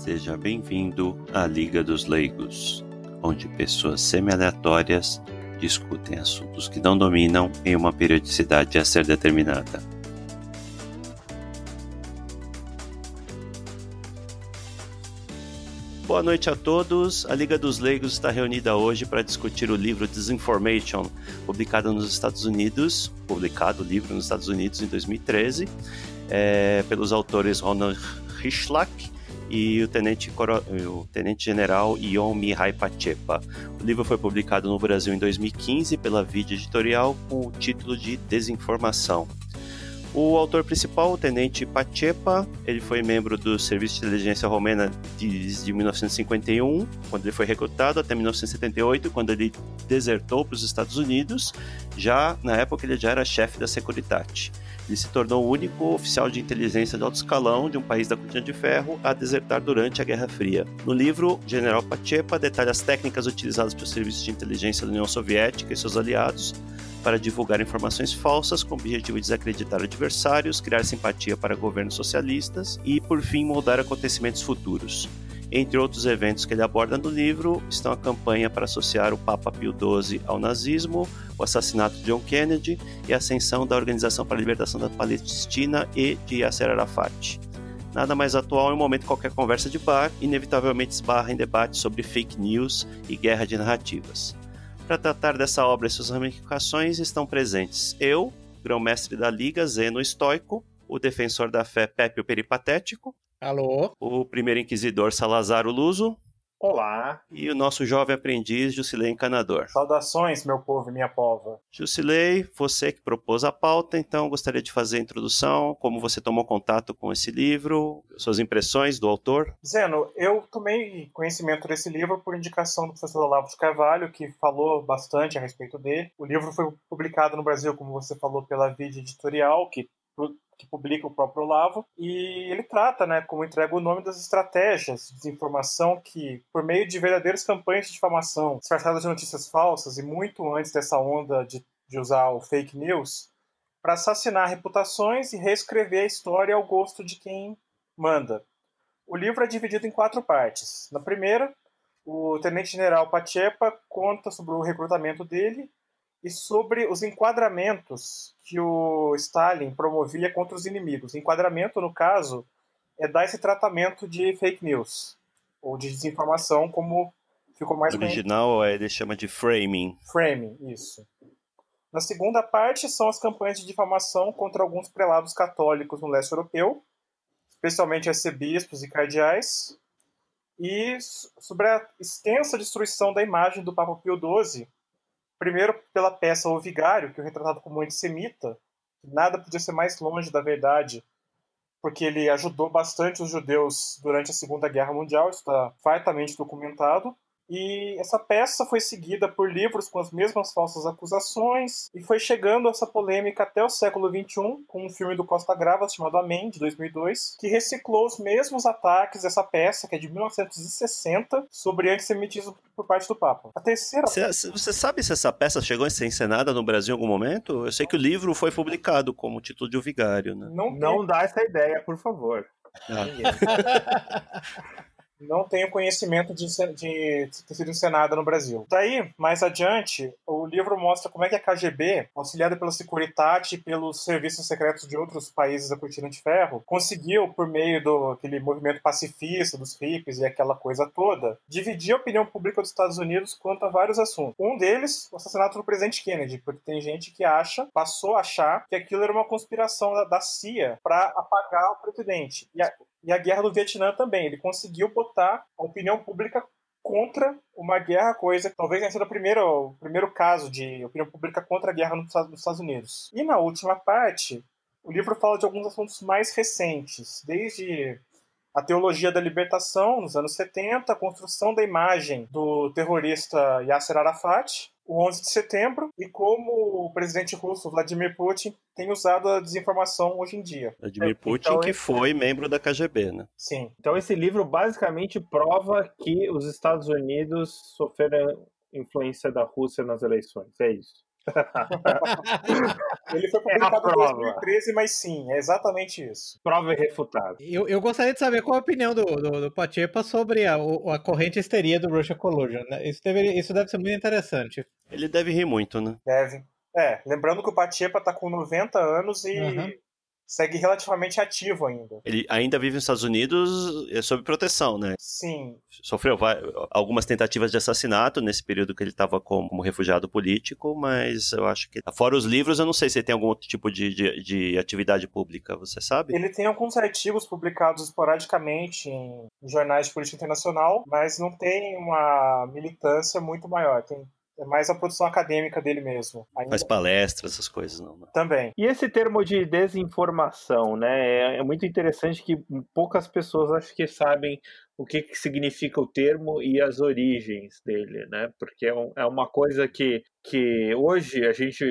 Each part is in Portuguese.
Seja bem-vindo à Liga dos Leigos, onde pessoas semi-aleatórias discutem assuntos que não dominam em uma periodicidade a ser determinada. Boa noite a todos. A Liga dos Leigos está reunida hoje para discutir o livro Disinformation, publicado nos Estados Unidos, publicado o livro nos Estados Unidos em 2013, é, pelos autores Ronald Rishlak e o tenente, o tenente general Ion Mihai Pachepa. O livro foi publicado no Brasil em 2015 pela Vide Editorial com o título de Desinformação. O autor principal, o tenente Pachepa, ele foi membro do Serviço de Inteligência Romena desde 1951, quando ele foi recrutado, até 1978, quando ele desertou para os Estados Unidos. Já na época ele já era chefe da Securitate. Ele se tornou o único oficial de inteligência de alto escalão de um país da cortina de ferro a desertar durante a Guerra Fria. No livro, General Pachepa detalha as técnicas utilizadas pelo Serviço de Inteligência da União Soviética e seus aliados para divulgar informações falsas com o objetivo de desacreditar adversários, criar simpatia para governos socialistas e, por fim, moldar acontecimentos futuros. Entre outros eventos que ele aborda no livro estão a campanha para associar o Papa Pio XII ao nazismo, o assassinato de John Kennedy e a ascensão da Organização para a Libertação da Palestina e de Yasser Arafat. Nada mais atual em um momento qualquer conversa de bar inevitavelmente esbarra em debates sobre fake news e guerra de narrativas. Para tratar dessa obra e suas ramificações estão presentes eu, grão-mestre da Liga, Zeno Estoico, o defensor da fé Pepe o Peripatético, Alô? o primeiro inquisidor Salazar o Luso Olá. e o nosso jovem aprendiz Jusilei Encanador. Saudações, meu povo e minha pova. Jusilei, você que propôs a pauta, então gostaria de fazer a introdução, como você tomou contato com esse livro, suas impressões do autor. Zeno, eu tomei conhecimento desse livro por indicação do professor Olavo de Carvalho, que falou bastante a respeito dele. O livro foi publicado no Brasil, como você falou, pela Vide Editorial, que que publica o próprio Olavo, e ele trata, né, como entrega o nome das estratégias de desinformação que, por meio de verdadeiras campanhas de difamação, disfarçadas de notícias falsas, e muito antes dessa onda de, de usar o fake news, para assassinar reputações e reescrever a história ao gosto de quem manda. O livro é dividido em quatro partes. Na primeira, o tenente-general Pachepa conta sobre o recrutamento dele e sobre os enquadramentos que o Stalin promovia contra os inimigos. Enquadramento, no caso, é dar esse tratamento de fake news, ou de desinformação, como ficou mais No original ele chama de framing. Framing, isso. Na segunda parte são as campanhas de difamação contra alguns prelados católicos no leste europeu, especialmente arcebispos e cardeais, e sobre a extensa destruição da imagem do Papa Pio XII, primeiro pela peça O Vigário, que é retratado como antissemita, nada podia ser mais longe da verdade, porque ele ajudou bastante os judeus durante a Segunda Guerra Mundial, isso está fartamente documentado. E essa peça foi seguida por livros com as mesmas falsas acusações e foi chegando essa polêmica até o século XXI com um filme do Costa Gravas chamado Amém, de 2002, que reciclou os mesmos ataques dessa peça, que é de 1960, sobre antissemitismo por parte do Papa. A terceira... Você, você sabe se essa peça chegou a ser encenada no Brasil em algum momento? Eu sei que o livro foi publicado como título de O Vigário, né? Não, não dá essa ideia, por favor. Ah. não tenho conhecimento de, de, ter sido encenada no Brasil. Daí, mais adiante, o livro mostra como é que a KGB, auxiliada pela Securitate e pelos serviços secretos de outros países da cortina de ferro, conseguiu, por meio do aquele movimento pacifista dos hippies e aquela coisa toda, dividir a opinião pública dos Estados Unidos quanto a vários assuntos. Um deles, o assassinato do presidente Kennedy, porque tem gente que acha, passou a achar, que aquilo era uma conspiração da, da CIA para apagar o presidente. E a, e a guerra do Vietnã também. Ele conseguiu botar a opinião pública contra uma guerra, coisa que talvez tenha sido o primeiro, o primeiro caso de opinião pública contra a guerra nos Estados Unidos. E na última parte, o livro fala de alguns assuntos mais recentes, desde a teologia da libertação, nos anos 70, a construção da imagem do terrorista Yasser Arafat, o 11 de setembro e como o presidente russo Vladimir Putin tem usado a desinformação hoje em dia. Vladimir Putin, então, que foi membro da KGB, né? Sim. Então esse livro basicamente prova que os Estados Unidos sofreram influência da Rússia nas eleições, é isso? Ele foi É a publicado em prova. 2013, mas sim, é exatamente isso. Prova irrefutável. Eu, eu gostaria de saber qual a opinião do, do, do Pachepa sobre a, o- a corrente histeria do Russia Collusion. né? Isso, deve, isso deve ser muito interessante. Ele deve rir muito, né? Deve. É, lembrando que o Pachepa tá com 90 anos e Uhum. Segue relativamente ativo ainda. Ele ainda vive nos Estados Unidos é, sob proteção, né? Sim, Sofreu algumas tentativas de assassinato nesse período que ele estava como, como refugiado político, mas eu acho que, fora os livros, eu não sei se ele tem algum outro tipo de, de, de atividade pública, você sabe? ele tem alguns artigos publicados esporadicamente em jornais de política internacional, mas não tem uma militância muito maior. Tem é mais a produção acadêmica dele mesmo. Ainda Faz palestras, essas coisas, não. né? também. E esse termo de desinformação, né? É, é muito interessante que poucas pessoas acho que sabem o que, que significa o termo e as origens dele, né? Porque é, um- é uma coisa que, que hoje a gente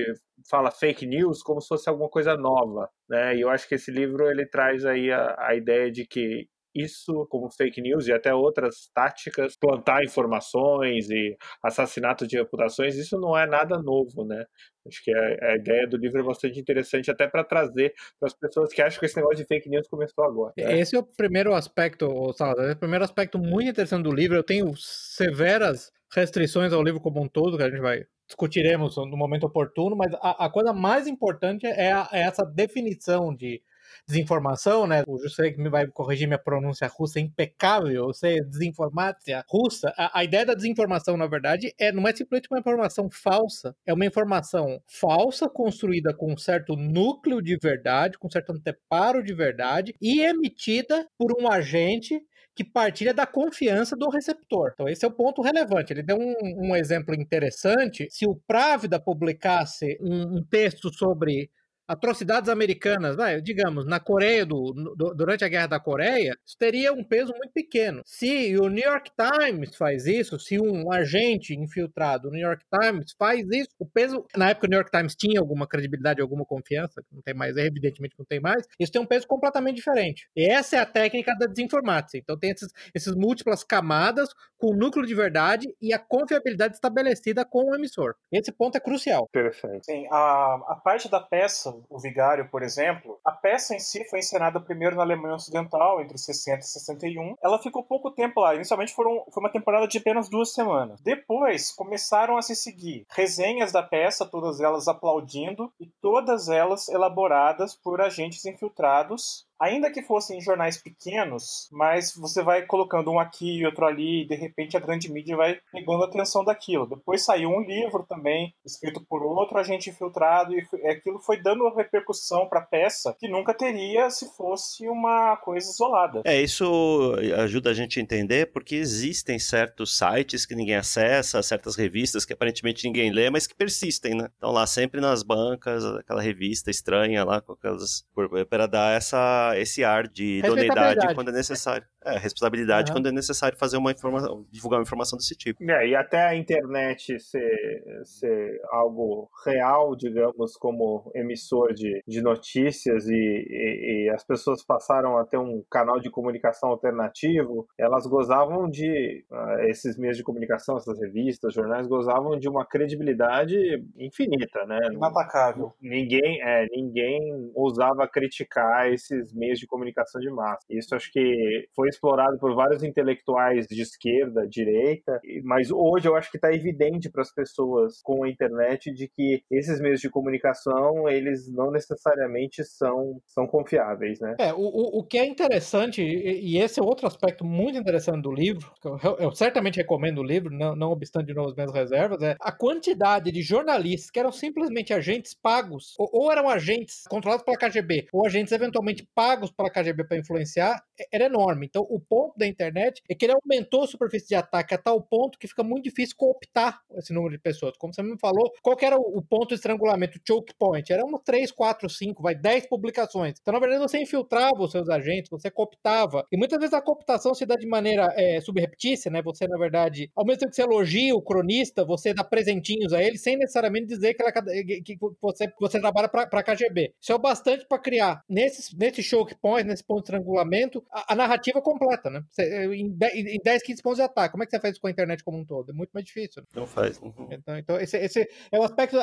fala fake news como se fosse alguma coisa nova, né? E eu acho que esse livro ele traz aí a, a ideia de que isso, como fake news e até outras táticas, plantar informações e assassinato de reputações, isso não é nada novo, né? Acho que a, a ideia do livro é bastante interessante até para trazer para as pessoas que acham que esse negócio de fake news começou agora. né? Esse é o primeiro aspecto, esse é o primeiro aspecto muito interessante do livro. Eu tenho severas restrições ao livro como um todo, que a gente vai discutiremos no momento oportuno, mas a, a coisa mais importante é, a- é essa definição de desinformação, né? O José que me vai corrigir minha pronúncia russa é impecável, eu sei, desinformácia russa. A, a ideia da desinformação, na verdade, é não é simplesmente uma informação falsa, é uma informação falsa construída com um certo núcleo de verdade, com um certo anteparo de verdade e emitida por um agente que partilha da confiança do receptor. Então, esse é o ponto relevante. Ele deu um, um exemplo interessante. Se o Právida publicasse um, um texto sobre atrocidades americanas, vai, digamos, na Coreia, do, do- durante a Guerra da Coreia, isso teria um peso muito pequeno. Se o New York Times faz isso, se um agente infiltrado no New York Times faz isso, o peso, na época o New York Times tinha alguma credibilidade, alguma confiança, não tem mais, evidentemente não tem mais, isso tem um peso completamente diferente. E essa é a técnica da desinformática. Então tem esses, essas múltiplas camadas com o núcleo de verdade e a confiabilidade estabelecida com o emissor. Esse ponto é crucial. Interessante. Sim, a, a parte da peça, O Vigário, por exemplo, a peça em si foi encenada primeiro na Alemanha Ocidental, entre 60 e 61. Ela ficou pouco tempo lá, inicialmente foram, foi uma temporada de apenas duas semanas. Depois começaram a se seguir resenhas da peça, todas elas aplaudindo, e todas elas elaboradas por agentes infiltrados ainda que fossem em jornais pequenos, mas você vai colocando um aqui e outro ali, e de repente a grande mídia vai pegando a atenção daquilo. Depois saiu um livro também, escrito por outro agente infiltrado, e aquilo foi dando uma repercussão para a peça que nunca teria se fosse uma coisa isolada. É, isso ajuda a gente a entender porque existem certos sites que ninguém acessa, certas revistas que aparentemente ninguém lê, mas que persistem, né? Estão lá sempre nas bancas, aquela revista estranha lá, com aquelas. para dar essa, esse ar de idoneidade quando é necessário. É, responsabilidade Aham. quando é necessário fazer uma informação, divulgar uma informação desse tipo. É, e até a internet ser, ser algo real, digamos, como emissor de, de notícias e, e- e as pessoas passaram a ter um canal de comunicação alternativo, elas gozavam de, ah, esses meios de comunicação, essas revistas, jornais, gozavam de uma credibilidade infinita, né? Inatacável. Ninguém, é, ninguém ousava criticar esses meios de comunicação de massa. Isso acho que foi explorado por vários intelectuais de esquerda, direita, mas hoje eu acho que está evidente para as pessoas com a internet de que esses meios de comunicação eles não necessariamente são, são confiáveis, né? É, o, o, que é interessante, e esse é outro aspecto muito interessante do livro, que eu, eu certamente recomendo o livro, não, não obstante de novo as minhas reservas, é a quantidade de jornalistas que eram simplesmente agentes pagos, ou, ou eram agentes controlados pela KGB, ou agentes eventualmente pagos pela KGB para influenciar, é- era enorme. Então, o ponto da internet é que ele aumentou a superfície de ataque a tal ponto que fica muito difícil cooptar esse número de pessoas. Como você me falou, qual era o, ponto de estrangulamento, o choke point? Eram três, quatro, cinco, vai dez publicações. Então, na verdade, você infiltrava os seus agentes, você cooptava. E muitas vezes a cooptação se dá de maneira é, subreptícia, né? Você, na verdade, ao mesmo tempo que você elogia o cronista, você dá presentinhos a ele, sem necessariamente dizer que, ela, que você, você trabalha para KGB. Isso é o bastante para criar, nesse, nesse choke point, nesse ponto de estrangulamento, a, a narrativa completa, né? Você, é, em, 10, 15 pontos de ataque. Como é que você faz isso com a internet como um todo? É muito mais difícil. Né? Não faz. Uhum. Então, então esse, esse é o aspecto, o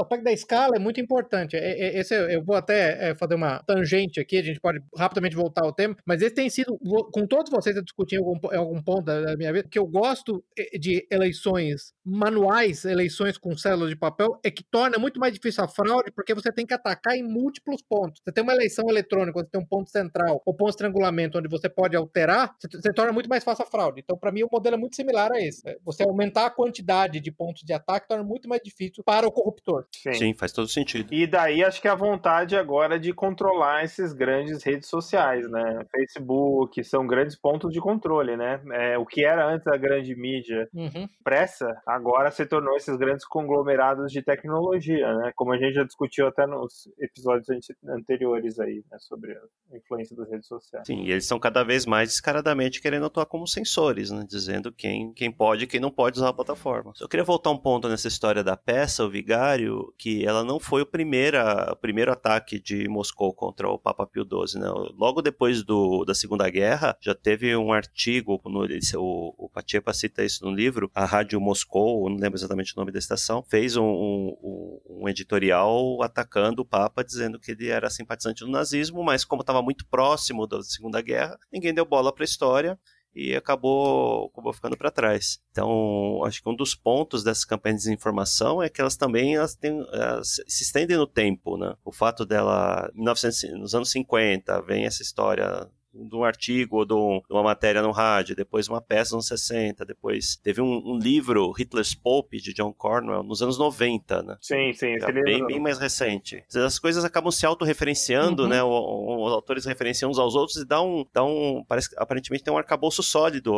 aspecto da escala é muito importante. Esse eu vou até fazer uma tangente aqui, a gente pode rapidamente voltar ao tema, mas esse tem sido, com todos vocês a discutir em algum, em algum ponto da minha vida, que eu gosto de eleições manuais, eleições com células de papel, é que torna muito mais difícil a fraude, porque você tem que atacar em múltiplos pontos. Você tem uma eleição eletrônica, você tem um ponto central, ou ponto de estrangulamento, onde você pode alterar, você, torna muito mais fácil a fraude. Então, para mim, o modelo é muito similar a esse. Você aumentar a quantidade de pontos de ataque torna muito mais difícil para o corruptor. Sim, Sim faz todo sentido. E daí acho que a vontade agora de controlar esses grandes redes sociais, né? Facebook, são grandes pontos de controle, né? É, o que era antes a grande mídia uhum. pressa, agora se tornou esses grandes conglomerados de tecnologia, né? Como a gente já discutiu até nos episódios anteriores aí, né? Sobre influência das redes sociais. Sim, e eles estão cada vez mais descaradamente querendo atuar como sensores, né? Dizendo quem, quem pode e quem não pode usar a plataforma. Eu queria voltar um ponto nessa história da peça, o Vigário, que ela não foi o, primeira, o primeiro ataque de Moscou contra o Papa Pio XII, né? Logo depois do, da Segunda Guerra, já teve um artigo, no, o, o cita isso no livro, a Rádio Moscou, não lembro exatamente o nome da estação, fez um, um, um editorial atacando o Papa, dizendo que ele era simpatizante do nazismo, mas como estava muito próximo da Segunda Guerra, ninguém deu bola para a história e acabou, acabou ficando para trás. Então, acho que um dos pontos dessas campanhas de desinformação é que elas também elas têm, elas se estendem no tempo, né? O fato dela, 1900, nos anos 50, vem essa história de um artigo ou de, um, de, uma matéria no rádio, depois uma peça nos 60, depois teve um, um, livro, Hitler's Pope, de John Cornwell, nos anos 90, né? Sim, sim. É bem, bem mais recente. As coisas acabam se autorreferenciando, uhum. né? Os autores referenciam uns aos outros e dá um, dá um parece aparentemente tem um arcabouço sólido,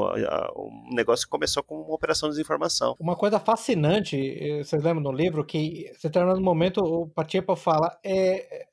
um negócio que começou com uma operação de desinformação. Uma coisa fascinante, eh, vocês lembram no livro, que, em determinado momento, o Pacheco fala, é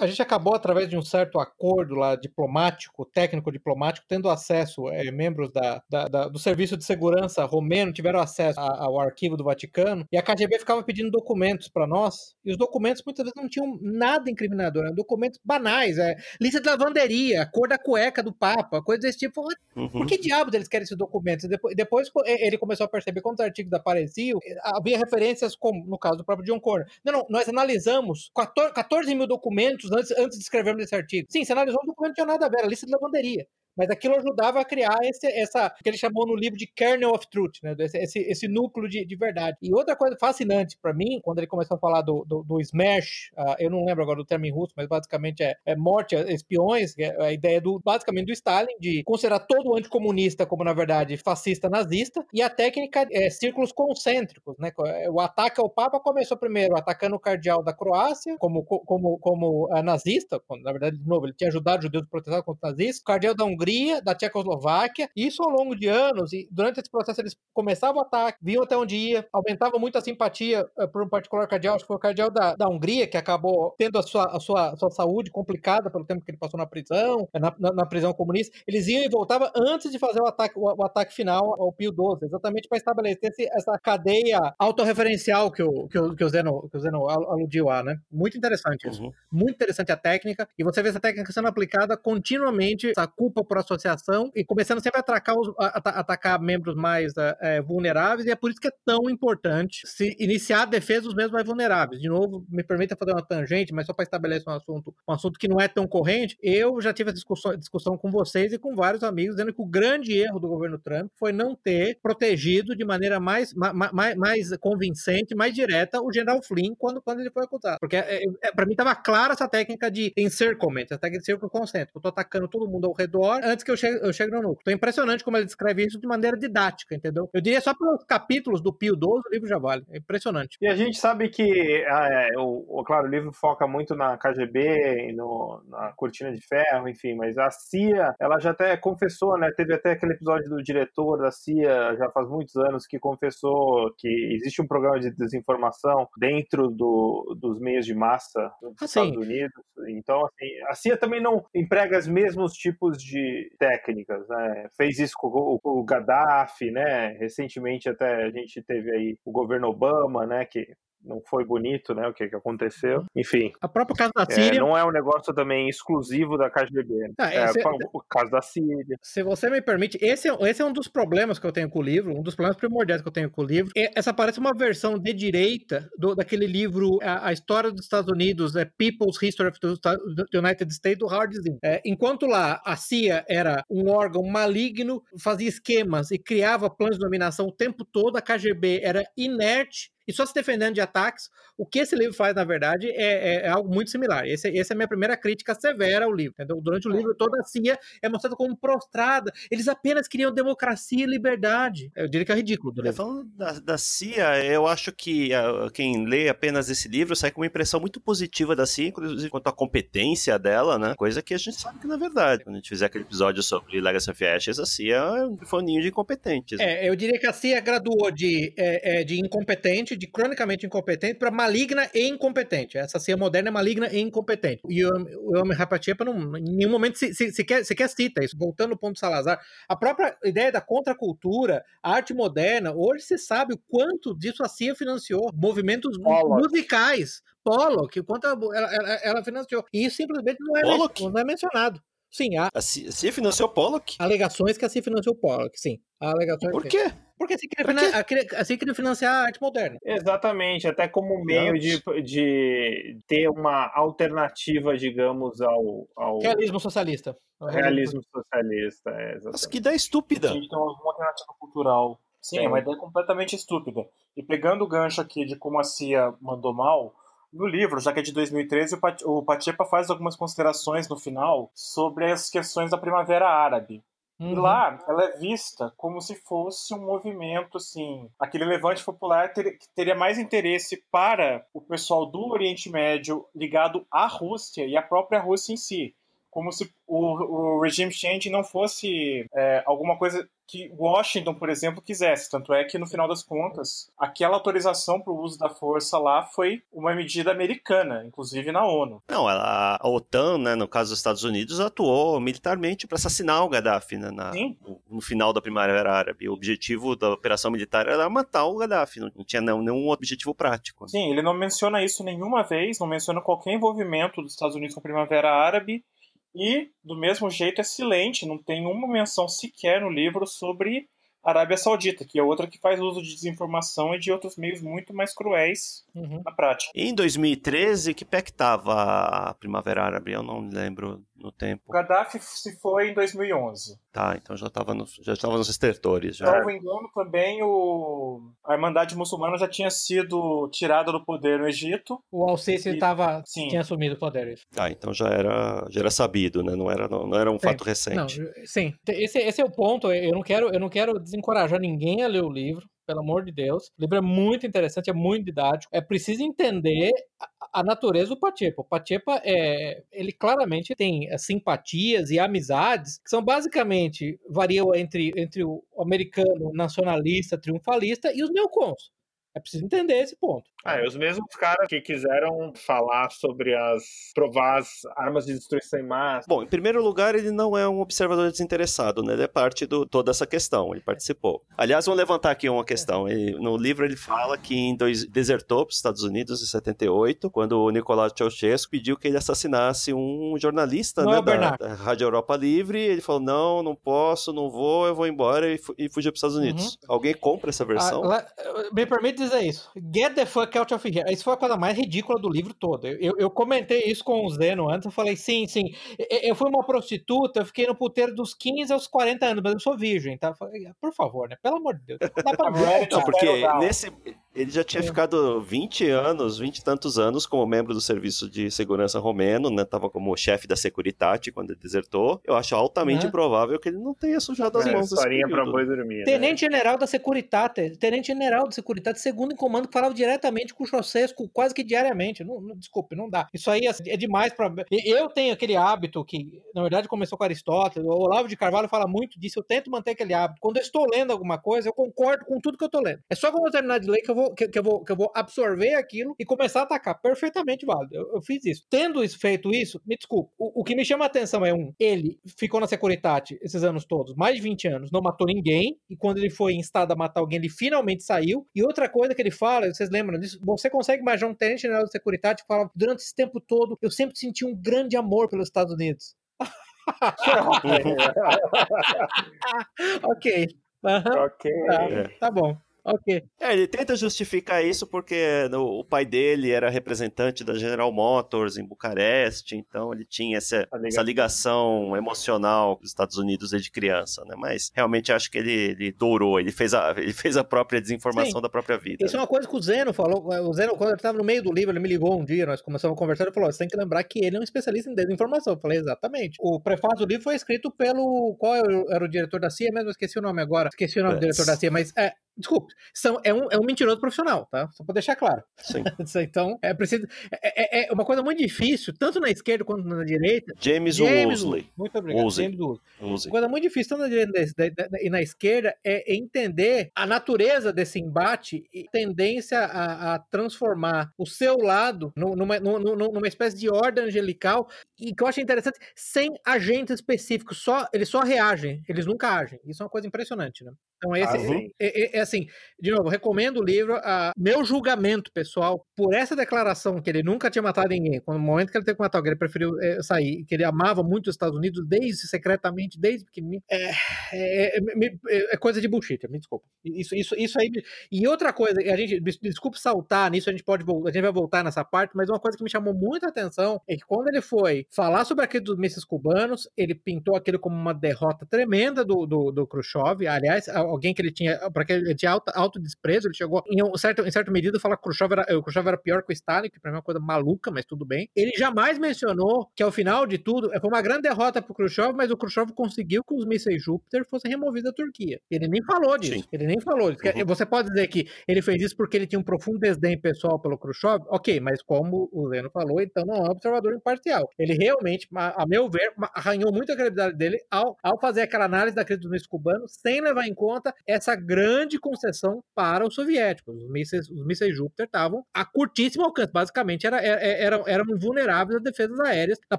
a gente acabou, através de um certo acordo lá diplomático, técnico-diplomático, tendo acesso, é, membros da, da, da, do Serviço de Segurança romeno tiveram acesso a, ao arquivo do Vaticano, e a KGB ficava pedindo documentos para nós, e os documentos muitas vezes não tinham nada incriminador, eram documentos banais, é, lista de lavanderia, cor da cueca do Papa, coisas desse tipo. Uhum. Por que diabos eles querem esses documentos? Depois, depois ele começou a perceber quando os artigos apareciam, havia referências como, no caso do próprio John Corner. Não, não, nós analisamos 14, 14 mil documentos documentos antes, antes de escrevermos esse artigo. Sim, você analisou um documento que tinha nada a ver, a lista de lavanderia. Mas aquilo ajudava a criar esse, essa, que ele chamou no livro de kernel of truth, né? Esse, esse, núcleo de, de, verdade. E outra coisa fascinante para mim, quando ele começou a falar do, do, do smash, uh, eu não lembro agora do termo em russo, mas basicamente é, é morte a espiões, é a ideia do, basicamente do Stalin, de considerar todo anticomunista como, na verdade, fascista nazista, e a técnica é círculos concêntricos, né? O ataque ao Papa começou primeiro atacando o cardeal da Croácia, como, como, como uh, nazista, quando, na verdade, de novo, ele tinha ajudado os judeus protestar contra os nazistas, o cardeal da Hungria Hungria, da Tchecoslováquia, isso ao longo de anos, e durante esse processo eles começavam o ataque, viam até onde ia, aumentavam muito a simpatia uh, por um particular cardeal, acho que foi o cardeal da, da Hungria, que acabou tendo a sua, a sua, a sua saúde complicada pelo tempo que ele passou na prisão, eh, na, na, na prisão comunista, eles iam e voltavam antes de fazer o ataque, o, o ataque final ao Pio XII, exatamente para estabelecer esse, essa cadeia autorreferencial que o, que o, que o Zeno, que o Zeno aludiu a, né? Muito interessante isso. Uhum. Muito interessante a técnica, e você vê essa técnica sendo aplicada continuamente, essa culpa por associação e começando sempre a atacar, os, a, a, atacar membros mais é, vulneráveis, e é por isso que é tão importante se iniciar a defesa dos membros mais vulneráveis. De novo, me permita fazer uma tangente, mas só para estabelecer um assunto, um assunto que não é tão corrente, eu já tive essa discussão, discussão com vocês e com vários amigos, dizendo que o grande erro do governo Trump foi não ter protegido de maneira mais, mais, mais convincente, mais direta, o general Flynn quando, quando ele foi acusado. Porque é, é, para mim estava clara essa técnica de encirclement, essa técnica de círculo concêntrico. Eu tô atacando todo mundo ao redor, antes que eu chegue, eu chegue no núcleo. Então é impressionante como ele descreve isso de maneira didática, entendeu? Eu diria só pelos capítulos do Pio 12, o livro já vale. É impressionante. E a gente sabe que, ah, é, o, claro, o livro foca muito na KGB, no, na cortina de ferro, enfim, mas a CIA, ela já até confessou, né? Teve até aquele episódio do diretor da CIA, já faz muitos anos, que confessou que existe um programa de desinformação dentro do, dos meios de massa dos ah, Estados Unidos. Então, assim, a CIA também não emprega os mesmos tipos de técnicas, né? Fez isso com o, o Gaddafi, né? Recentemente até a gente teve aí o governo Obama, né? Que não foi bonito, né? O que, que aconteceu. Enfim. A própria casa da Síria. É, não é um negócio também exclusivo da KGB. Né? Ah, é, esse... é, o caso da Síria. Se você me permite, esse é, esse é um dos problemas que eu tenho com o livro, um dos problemas primordiais que eu tenho com o livro. Essa parece uma versão de direita do, daquele livro a, a, História dos Estados Unidos, é People's History of the United States, do Howard Zinn. É, enquanto lá a CIA era um órgão maligno, fazia esquemas e criava planos de dominação o tempo todo, a KGB era inerte e só se defendendo de ataques. O que esse livro faz, na verdade, é, é, é algo muito similar. Esse, essa é a minha primeira crítica severa ao livro. Entendeu? Durante o livro, toda a CIA é mostrada como prostrada. Eles apenas queriam democracia e liberdade. Eu diria que é ridículo do. É, falando da, da CIA, eu acho que uh, quem lê apenas esse livro sai com uma impressão muito positiva da CIA, inclusive quanto à competência dela, né? Coisa que a gente sabe que não é verdade. Quando a gente fizer aquele episódio sobre Legacy of Ashes, a CIA é um foninho de incompetentes. É, eu diria que a CIA graduou de, é, é, de incompetente de cronicamente incompetente para maligna e incompetente. Essa CIA moderna é maligna e incompetente. E o Homem Rapachepa, não, em nenhum momento se, se, se, quer, se quer cita isso. Voltando ao ponto Salazar, a própria ideia da contracultura, a arte moderna, hoje se sabe o quanto disso a CIA financiou. Movimentos Pollock. musicais. Pollock, o quanto ela, ela, ela, financiou. E isso simplesmente não é, não é mencionado. Sim, a, a CIA financiou Pollock? Alegações que a CIA financiou Pollock, sim. Alegações Por quê? Porque assim queria, queria, assim queria financiar a arte moderna. Exatamente, até como meio de, de ter uma alternativa, digamos, ao. ao... Realismo socialista. Realismo socialista, é, exatamente. Nossa, que ideia estúpida. Sim, então, uma alternativa cultural. Sim, é uma ideia completamente estúpida. E pegando o gancho aqui de como a CIA mandou mal, no livro, já que é de 2013, o Pachepa faz algumas considerações no final sobre as questões da Primavera Árabe. Uhum. E lá, ela é vista como se fosse um movimento, assim, aquele levante popular ter, que teria mais interesse para o pessoal do Oriente Médio ligado à Rússia e à própria Rússia em si. Como se o, o regime change não fosse é, alguma coisa que Washington, por exemplo, quisesse. Tanto é que, no final das contas, aquela autorização para o uso da força lá foi uma medida americana, inclusive na ONU. Não, a, a OTAN, né, no caso dos Estados Unidos, atuou militarmente para assassinar o Gaddafi né, na, no, no, final da Primavera Árabe. O objetivo da operação militar era matar o Gaddafi, não, não tinha não, nenhum objetivo prático. Sim, ele não menciona isso nenhuma vez, não menciona qualquer envolvimento dos Estados Unidos com a Primavera Árabe e, do mesmo jeito, é silente, não tem uma menção sequer no livro sobre Arábia Saudita, que é outra que faz uso de desinformação e de outros meios muito mais cruéis uhum. na prática. E em 2013, que pé que estava a Primavera Árabe? Eu não lembro no tempo. O Gaddafi se foi em 2011. Tá, então já estava no, já estava nos estertores. Já. Salvo engano, também o, a Irmandade Muçulmana já tinha sido tirada do poder no Egito. O Al-Sisi e... Tava, tinha assumido o poder. Isso. Ah, então já era, já era sabido, né? Não era, não, não era um sim. fato recente. Não, sim, esse, esse é o ponto. Eu não quero, eu não quero desencorajar ninguém a ler o livro pelo amor de Deus. O livro é muito interessante, é muito didático. É preciso entender a, a natureza do Pachepa. O Pachepa, é, ele claramente tem é, simpatias e amizades que são basicamente variam entre, entre o americano nacionalista, triunfalista e os neocons. É preciso entender esse ponto. Ah, é, os mesmos caras que quiseram falar sobre as. provar as armas de destruição em massa. Bom, em primeiro lugar, ele não é um observador desinteressado, né? Ele é parte de toda essa questão, ele participou. Aliás, vamos levantar aqui uma questão. Ele, no livro ele fala que em dois, desertou para os Estados Unidos em 78, quando o Nicolau Ceausescu pediu que ele assassinasse um jornalista né, é da, da, Rádio Europa Livre. Ele falou: não, não posso, não vou, eu vou embora e, e fugiu para os Estados Unidos. Uhum. Alguém compra essa versão? Ah, me permite dizer isso. Get the fuck out of here. Isso foi a coisa mais ridícula do livro todo. Eu, eu, eu comentei isso com o Zeno antes. Eu falei, sim, sim. Eu fui uma prostituta, eu fiquei no puteiro dos 15 aos 40 anos, mas eu sou virgem, tá? Falei, por favor, né? Pelo amor de Deus. Dá pra ver. Não, porque nesse, Ele já tinha é. ficado 20 anos, 20 e tantos anos como membro do Serviço de Segurança Romeno, né? Tava como chefe da Securitate quando ele desertou. Eu acho altamente provável que ele não tenha sujado as mãos Historinha pra boi dormir, né? Tenente-General da Securitate, Tenente-General da Securitate, segundo em comando, que falava diretamente com o Chaucesco quase que diariamente. Não, não, desculpe, não dá. Isso aí é, é demais pra... Eu tenho aquele hábito que, na verdade, começou com Aristóteles. O Olavo de Carvalho fala muito disso. Eu tento manter aquele hábito. Quando eu estou lendo alguma coisa, eu concordo com tudo que eu estou lendo. É só quando eu terminar de ler que eu vou vou, que, que, eu vou, que eu vou absorver aquilo e começar a atacar. Perfeitamente válido. Eu, eu fiz isso. Tendo isso, feito isso, me desculpe. O, o, que me chama a atenção é um, ele ficou na Securitate esses anos todos, mais de 20 anos, não matou ninguém, e quando ele foi instado a matar alguém, ele finalmente saiu. E outra coisa que ele fala, vocês lembram disso? Você consegue imaginar um tenente general da Securitate que fala, durante esse tempo todo, eu sempre senti um grande amor pelos Estados Unidos. ok. Uhum. Ok. Tá, tá bom. Ok. É, ele tenta justificar isso porque o pai dele era representante da General Motors em Bucareste, então ele tinha essa, essa ligação emocional com os Estados Unidos desde criança, né? Mas realmente acho que ele, ele dourou, ele fez, a, ele fez a própria desinformação Sim. da própria vida. Isso é uma coisa que o Zeno falou. O Zeno, quando ele estava no meio do livro, ele me ligou um dia, nós começamos a conversar, ele falou: você tem que lembrar que ele é um especialista em desinformação. Eu falei, exatamente. O prefácio do livro foi escrito pelo. Qual era o diretor da CIA mesmo? Eu esqueci o nome agora. Esqueci o nome do diretor da CIA, mas é, Desculpe, são, é, um, é um mentiroso profissional, tá? Só para deixar claro. Sim. então, é preciso. É, é, é, uma coisa muito difícil, tanto na esquerda quanto na direita. James, James Woolsey. Muito obrigado. Woolsey. James Woolsey. Uma coisa muito difícil, tanto na direita e na esquerda, é entender a natureza desse embate e tendência a, a transformar o seu lado numa, numa, numa espécie de ordem angelical, e que eu acho interessante, sem agentes específicos. Só, eles só reagem, eles nunca agem. Isso é uma coisa impressionante, né? Então, esse, ah, é, é, é, assim, de novo, recomendo o livro. A, meu julgamento pessoal, por essa declaração que ele nunca tinha matado ninguém, no momento que ele teve que matar alguém, ele preferiu é, sair, que ele amava muito os Estados Unidos, desde secretamente, desde pequenininho, é, é, é, é coisa de bullshit, me desculpa. Isso, isso, isso aí. E outra coisa, a gente, desculpe saltar nisso, a gente pode a gente vai voltar nessa parte, mas uma coisa que me chamou muita atenção é que quando ele foi falar sobre aquele dos mísseis cubanos, ele pintou aquilo como uma derrota tremenda do, do, do Khrushchev. Aliás, alguém que ele tinha, para que ele tinha alto, alto desprezo, ele chegou em, um certo, em certa medida a falar que o Khrushchev, era, o Khrushchev era pior que o Stalin, que pra mim é uma coisa maluca, mas tudo bem. Ele jamais mencionou que ao final de tudo, foi uma grande derrota pro Khrushchev, mas o Khrushchev conseguiu que os mísseis Júpiter fossem removidos da Turquia. Ele nem falou disso. Sim. Ele nem falou disso. Uhum. Você pode dizer que ele fez isso porque ele tinha um profundo desdém pessoal pelo Khrushchev? Ok, mas como o Leno falou, então não é um observador imparcial. Ele realmente, a meu ver, arranhou muito a credibilidade dele ao, ao fazer aquela análise da crise dos mísseis cubanos, sem levar em conta essa grande concessão para os soviéticos. Os mísseis, os mísseis Júpiter estavam a curtíssimo alcance. Basicamente, era, era, eram, eram vulneráveis às defesas aéreas na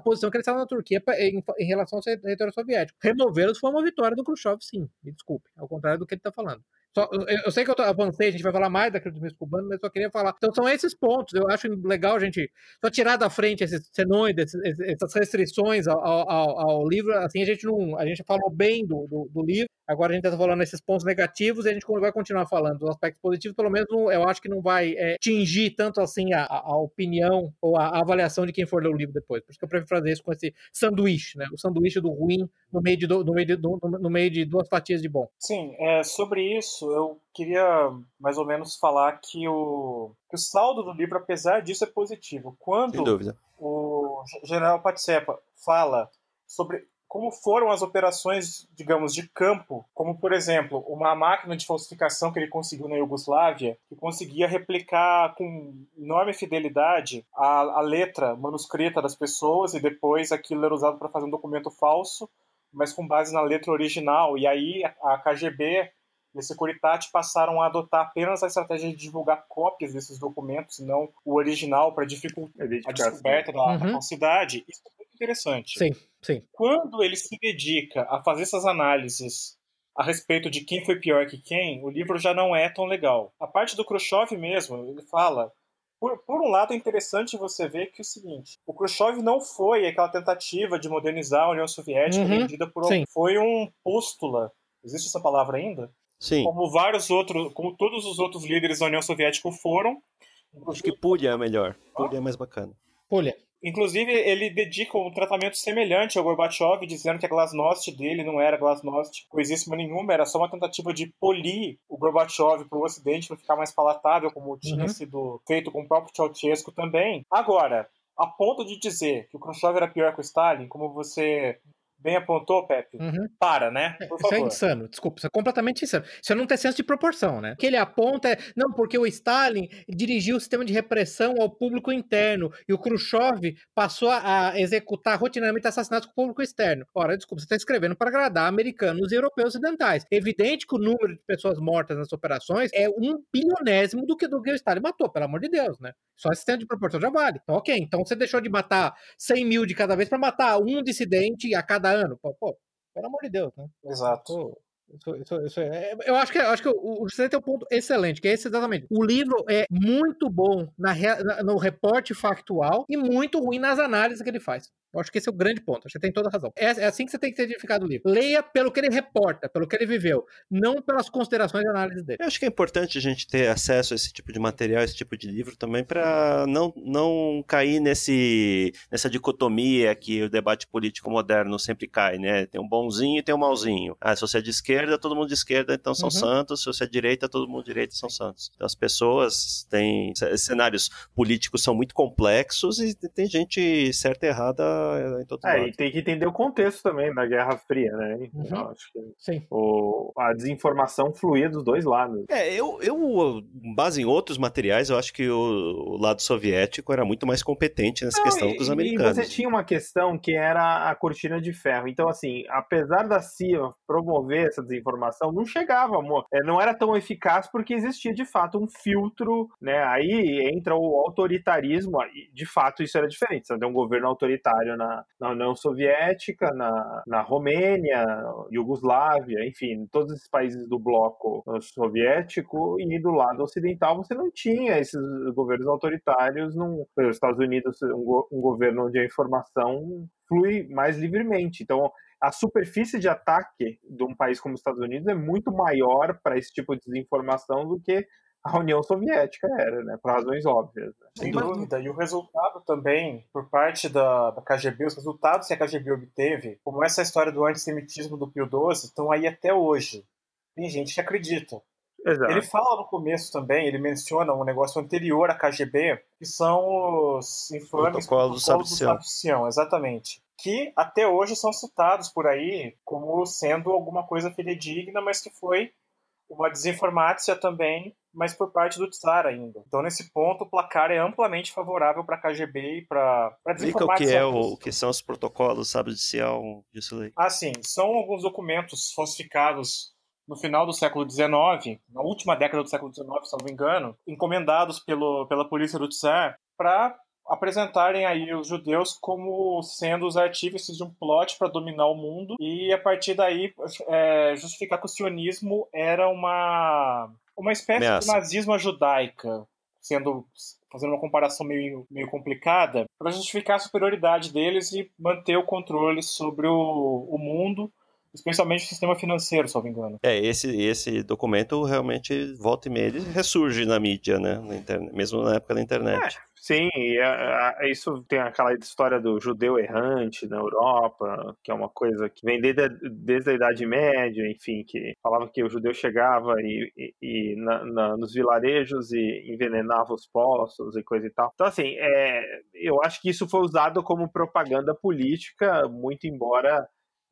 posição que eles estavam na Turquia em, em relação ao território soviético. Removê-los foi uma vitória do Khrushchev, sim. Me desculpe. Ao contrário do que ele está falando. Só, eu, sei que eu avancei, a gente vai falar mais da crise do cubano, mas eu só queria falar. Então são esses pontos. Eu acho legal a gente só tirar da frente esses senões, essas restrições ao, ao, ao, livro. Assim, a gente não. A gente falou bem do, do, do livro. Agora a gente está falando esses pontos negativos e a gente vai continuar falando dos aspectos positivos, pelo menos eu acho que não vai é, tingir tanto assim a, a, opinião ou a, a, avaliação de quem for ler o livro depois. Por isso que eu prefiro fazer isso com esse sanduíche, né? O sanduíche do ruim no meio de, do, no meio de, no meio de duas fatias de bom. Sim, é, sobre isso eu queria mais ou menos falar que o, que o saldo do livro, apesar disso, é positivo. Quando o general Patsepa fala sobre como foram as operações, digamos, de campo, como por exemplo, uma máquina de falsificação que ele conseguiu na Iugoslávia, que conseguia replicar com enorme fidelidade a, a letra manuscrita das pessoas e depois aquilo era usado para fazer um documento falso, mas com base na letra original. E aí a KGB e a Securitate passaram a adotar apenas a estratégia de divulgar cópias desses documentos, não o original, para dificultar a descoberta da, uhum. da falsidade. Isso é muito interessante. Sim, sim. Quando ele se dedica a fazer essas análises a respeito de quem foi pior que quem, o livro já não é tão legal. A parte do Khrushchev mesmo, ele fala por, por, um lado, é interessante você ver que é o seguinte: o Khrushchev não foi aquela tentativa de modernizar a União Soviética uhum, vendida por sim. foi um pústula. Existe essa palavra ainda? Sim. Como vários outros, como todos os outros líderes da União Soviética foram. Acho que Pulha é melhor. Pulha é mais bacana. Pulha. Inclusive, ele dedica um tratamento semelhante ao Gorbachev, dizendo que a glasnost dele não era glasnost coisíssima nenhuma, era só uma tentativa de polir o Gorbachev para o Ocidente para ficar mais palatável, como uhum. tinha sido feito com o próprio Ceausescu também. Agora, a ponto de dizer que o Khrushchev era pior que o Stalin, como você bem apontou, Pepe, uhum. para, né? Por isso é insano, desculpa, isso é completamente insano. Isso não tem senso de proporção, né? O que ele aponta é, não, porque o Stalin dirigiu o sistema de repressão ao público interno e o Khrushchev passou a executar rotineiramente assassinatos com o público externo. Ora, desculpa, você está escrevendo para agradar americanos e europeus ocidentais. Evidente que o número de pessoas mortas nas operações é um bilionésimo do que, do que o Stalin matou, pelo amor de Deus, né? Só esse sistema de proporção já vale. Então, ok, então você deixou de matar 100 mil de cada vez para matar um dissidente a cada ano. Pô, pô, pelo amor de Deus, né? Exato. Pô, isso, isso, isso é, é, eu acho que, eu acho que o, o tem um ponto excelente, que é esse exatamente. O livro é muito bom na, na, no reporte factual e muito ruim nas análises que ele faz. Eu acho que esse é o grande ponto. Você tem toda a razão. É, é, assim que você tem que ter edificado o livro. Leia pelo que ele reporta, pelo que ele viveu, não pelas considerações e análises dele. Eu acho que é importante a gente ter acesso a esse tipo de material, esse tipo de livro também, para não, não cair nesse, nessa dicotomia que o debate político moderno sempre cai, né? Tem um bonzinho e tem um malzinho. Ah, se você é de esquerda, todo mundo de esquerda, então são uhum. santos. Se você é direita, todo mundo de direita são santos. Então as pessoas têm cenários políticos são muito complexos e tem gente certa e errada em todo é, lado. e tem que entender o contexto também da Guerra Fria, né? Uhum. Eu acho que Sim. O, a desinformação fluía dos dois lados. É, eu, eu, base em outros materiais, eu acho que o, o lado soviético era muito mais competente nessa Não, questão e, que os americanos. E você tinha uma questão que era a cortina de ferro. Então, assim, apesar da CIA promover essa desinformação, não chegava, amor. É, não era tão eficaz porque existia de fato um filtro, né? Aí entra o autoritarismo, de fato isso era diferente. Você tem um governo autoritário na, na União Soviética, na, na Romênia, Iugoslávia, enfim, todos esses países do bloco soviético, e do lado ocidental você não tinha esses governos autoritários, num, os Estados Unidos, um, um governo onde a informação flui mais livremente. Então, a superfície de ataque de um país como os Estados Unidos é muito maior para esse tipo de desinformação do que a União Soviética era, né? Por razões óbvias. Né? Sem dúvida. E o resultado também, por parte da, da KGB, os resultados que a KGB obteve, como essa história do antissemitismo do Pio XII, estão aí até hoje. Tem gente que acredita. Exato. Ele fala no começo também, ele menciona um negócio anterior à KGB, que são os infames protocolos do Sabe-Sião. Exatamente. Que até hoje são citados por aí como sendo alguma coisa fidedigna, mas que foi uma desinformácia também, mas por parte do Tsar ainda. Então, nesse ponto, o placar é amplamente favorável para a KGB e para Explica o que é o, o que são os protocolos, sabe, judicial disso aí. Ah, sim. São alguns documentos falsificados no final do século XIX, na última década do século XIX, se não me engano, encomendados pelo, pela polícia do Tsar para apresentarem aí os judeus como sendo os artífices de um plot para dominar o mundo e a partir daí é, justificar que o sionismo era uma uma espécie Ameaça. de nazismo judaica, sendo fazendo uma comparação meio, meio complicada, para justificar a superioridade deles e manter o controle sobre o, o mundo especialmente o sistema financeiro, se não me engano. É, esse, esse documento realmente volta e meia ele ressurge na mídia, né? Na internet, mesmo na época da internet. É, sim, é, é, isso tem aquela história do judeu errante na Europa, que é uma coisa que vem desde a, desde a Idade Média, enfim, que falava que o judeu chegava e, e, e na, na, nos vilarejos e envenenava os poços e coisa e tal. Então, assim, é, eu acho que isso foi usado como propaganda política, muito embora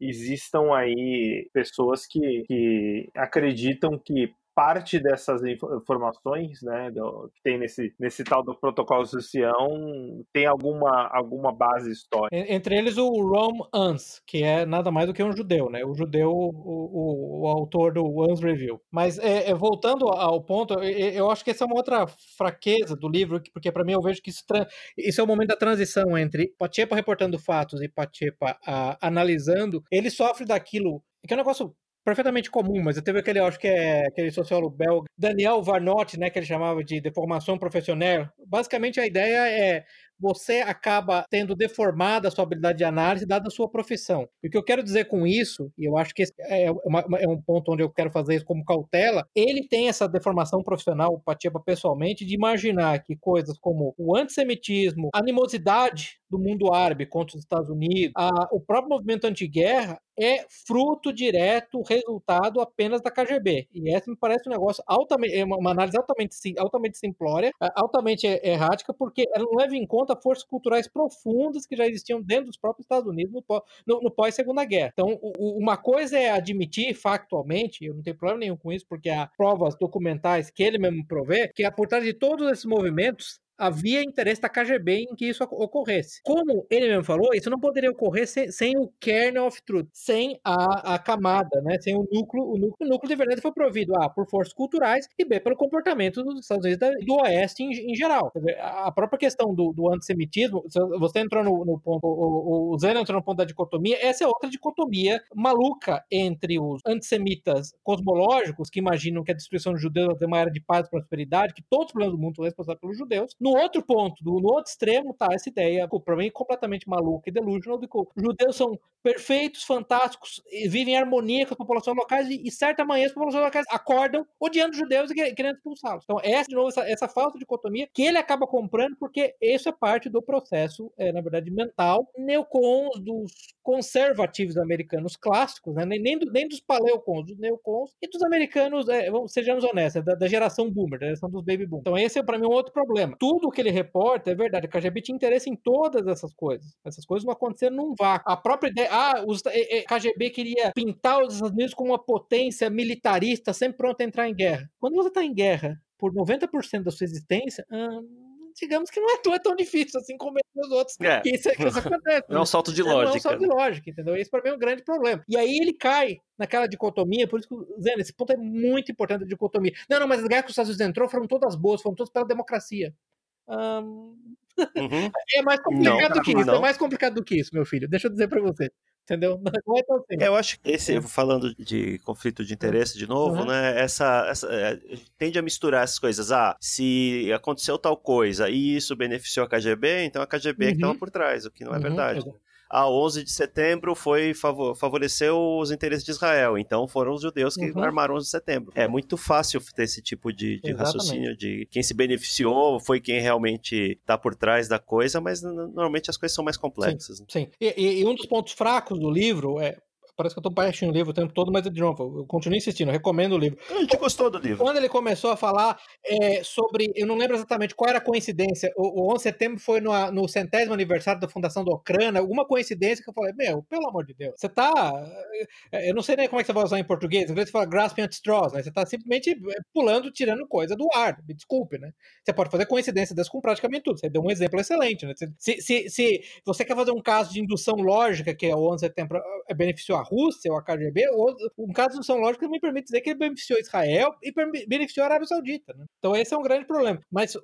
existam aí pessoas que, que acreditam que parte dessas informações, né, do, que tem nesse, nesse tal do protocolo Sião tem alguma, alguma base histórica. Entre eles o Rom Ans, que é nada mais do que um judeu, né, o judeu, o, o, o autor do Ans Review. Mas é, é, voltando ao ponto, eu acho que essa é uma outra fraqueza do livro, porque para mim eu vejo que isso, isso é o momento da transição entre Pachepa reportando fatos e Pachepa uh, analisando. Ele sofre daquilo que é um negócio perfeitamente comum, mas eu teve aquele, acho que é aquele sociólogo belga, Daniel Varnot, né, que ele chamava de deformação profissional. Basicamente a ideia é você acaba tendo deformada a sua habilidade de análise dada a sua profissão. E o que eu quero dizer com isso, e eu acho que é, uma, é um ponto onde eu quero fazer isso como cautela, ele tem essa deformação profissional, Patiba pessoalmente, de imaginar que coisas como o antissemitismo, a animosidade do mundo árabe contra os Estados Unidos, a, o próprio movimento anti-guerra é fruto direto, resultado apenas da KGB. E essa me parece um negócio altamente, é uma análise altamente, altamente simplória, altamente errática, porque ela não leva em conta forças culturais profundas que já existiam dentro dos próprios Estados Unidos no, no, no pós-segunda guerra. Então, o, uma coisa é admitir factualmente, eu não tenho problema nenhum com isso, porque há provas documentais que ele mesmo provê, que por trás de todos esses movimentos havia interesse da KGB em que isso ocorresse. Como ele mesmo falou, isso não poderia ocorrer sem, sem o kernel of truth, sem a, a camada, né? sem o núcleo. O núcleo, o núcleo de verdade foi provido A, por forças culturais e B, pelo comportamento dos Estados Unidos do Oeste em, em geral. A própria questão do, do antissemitismo, você entrou no, no ponto, o, o Zeno entrou no ponto da dicotomia, essa é outra dicotomia maluca entre os antissemitas cosmológicos, que imaginam que a destruição dos judeus é uma era de paz e prosperidade, que todos os problemas do mundo são responsáveis pelos judeus, no outro ponto, no outro extremo, tá essa ideia, para mim, completamente maluca e delusional, de que os judeus são perfeitos, fantásticos, vivem em harmonia com as populações locais e, e certa manhã as populações locais acordam odiando os judeus e querendo expulsá-los. Então, essa, de novo, essa, essa falsa dicotomia que ele acaba comprando porque isso é parte do processo, é, na verdade, mental, neocons, dos conservativos americanos clássicos, né? nem, nem, do, nem dos paleocons, dos neocons e dos americanos, é, sejamos honestos, da, da, geração boomer, da geração dos baby boom. Então, esse é, para mim, um outro problema. Tudo tudo que ele reporta é verdade. A KGB tinha interesse em todas essas coisas. Essas coisas não aconteceram num vácuo. A própria ideia, ah, os, a KGB queria pintar os Estados Unidos como uma potência militarista, sempre pronta a entrar em guerra. Quando você está em guerra por 90% da sua existência, hum, digamos que não é tão, é tão difícil assim como os outros. É. Que isso, que isso acontece. Não é um salto de lógica. Não é um salto de né? lógica, entendeu? Esse para mim é um grande problema. E aí ele cai naquela dicotomia, por isso que, Zé, esse ponto é muito importante a dicotomia. Não, não, mas as guerras que os Estados Unidos entrou foram todas boas, foram todas pela democracia. Um... Uhum. É mais complicado não, do que isso. É não. É mais complicado do que isso, meu filho. Deixa eu dizer para você. Entendeu? Não é tão simples. Eu acho que esse, falando de conflito de interesse de novo, uhum. né? Essa, essa é, tende a misturar essas coisas. Ah, se aconteceu tal coisa e isso beneficiou a KGB, então a KGB uhum. é que estava uhum. por trás, o que não é uhum. verdade. Exato a 11 de setembro foi favoreceu os interesses de Israel. Então foram os judeus que uhum. armaram 11 de setembro. É muito fácil ter esse tipo de, de raciocínio de quem se beneficiou foi quem realmente está por trás da coisa, mas normalmente as coisas são mais complexas. Sim, sim. E, e, um dos pontos fracos do livro é Parece que eu tô baixando o livro o tempo todo, mas de novo, eu continuo insistindo, eu recomendo o livro. A gente gostou do livro. Quando ele começou a falar é, sobre. Eu não lembro exatamente qual era a coincidência. O, o 11 de setembro foi no, no centésimo aniversário da fundação da Ucrânia, alguma coincidência que eu falei, meu, pelo amor de Deus, você tá. É, eu não sei nem como é que você vai usar em português, inglês você fala grasping at straws, né? Você tá simplesmente é, pulando, tirando coisa do ar, me desculpe, né? Você pode fazer coincidência dessas com praticamente tudo. Você deu um exemplo excelente, né? Se, se, se você quer fazer um caso de indução lógica, que é o 11 de setembro, é beneficiou Rússia ou a KGB, ou um caso são lógico me permite dizer que ele beneficiou Israel e beneficiou a Arábia Saudita. Né? Então esse é um grande problema. Mas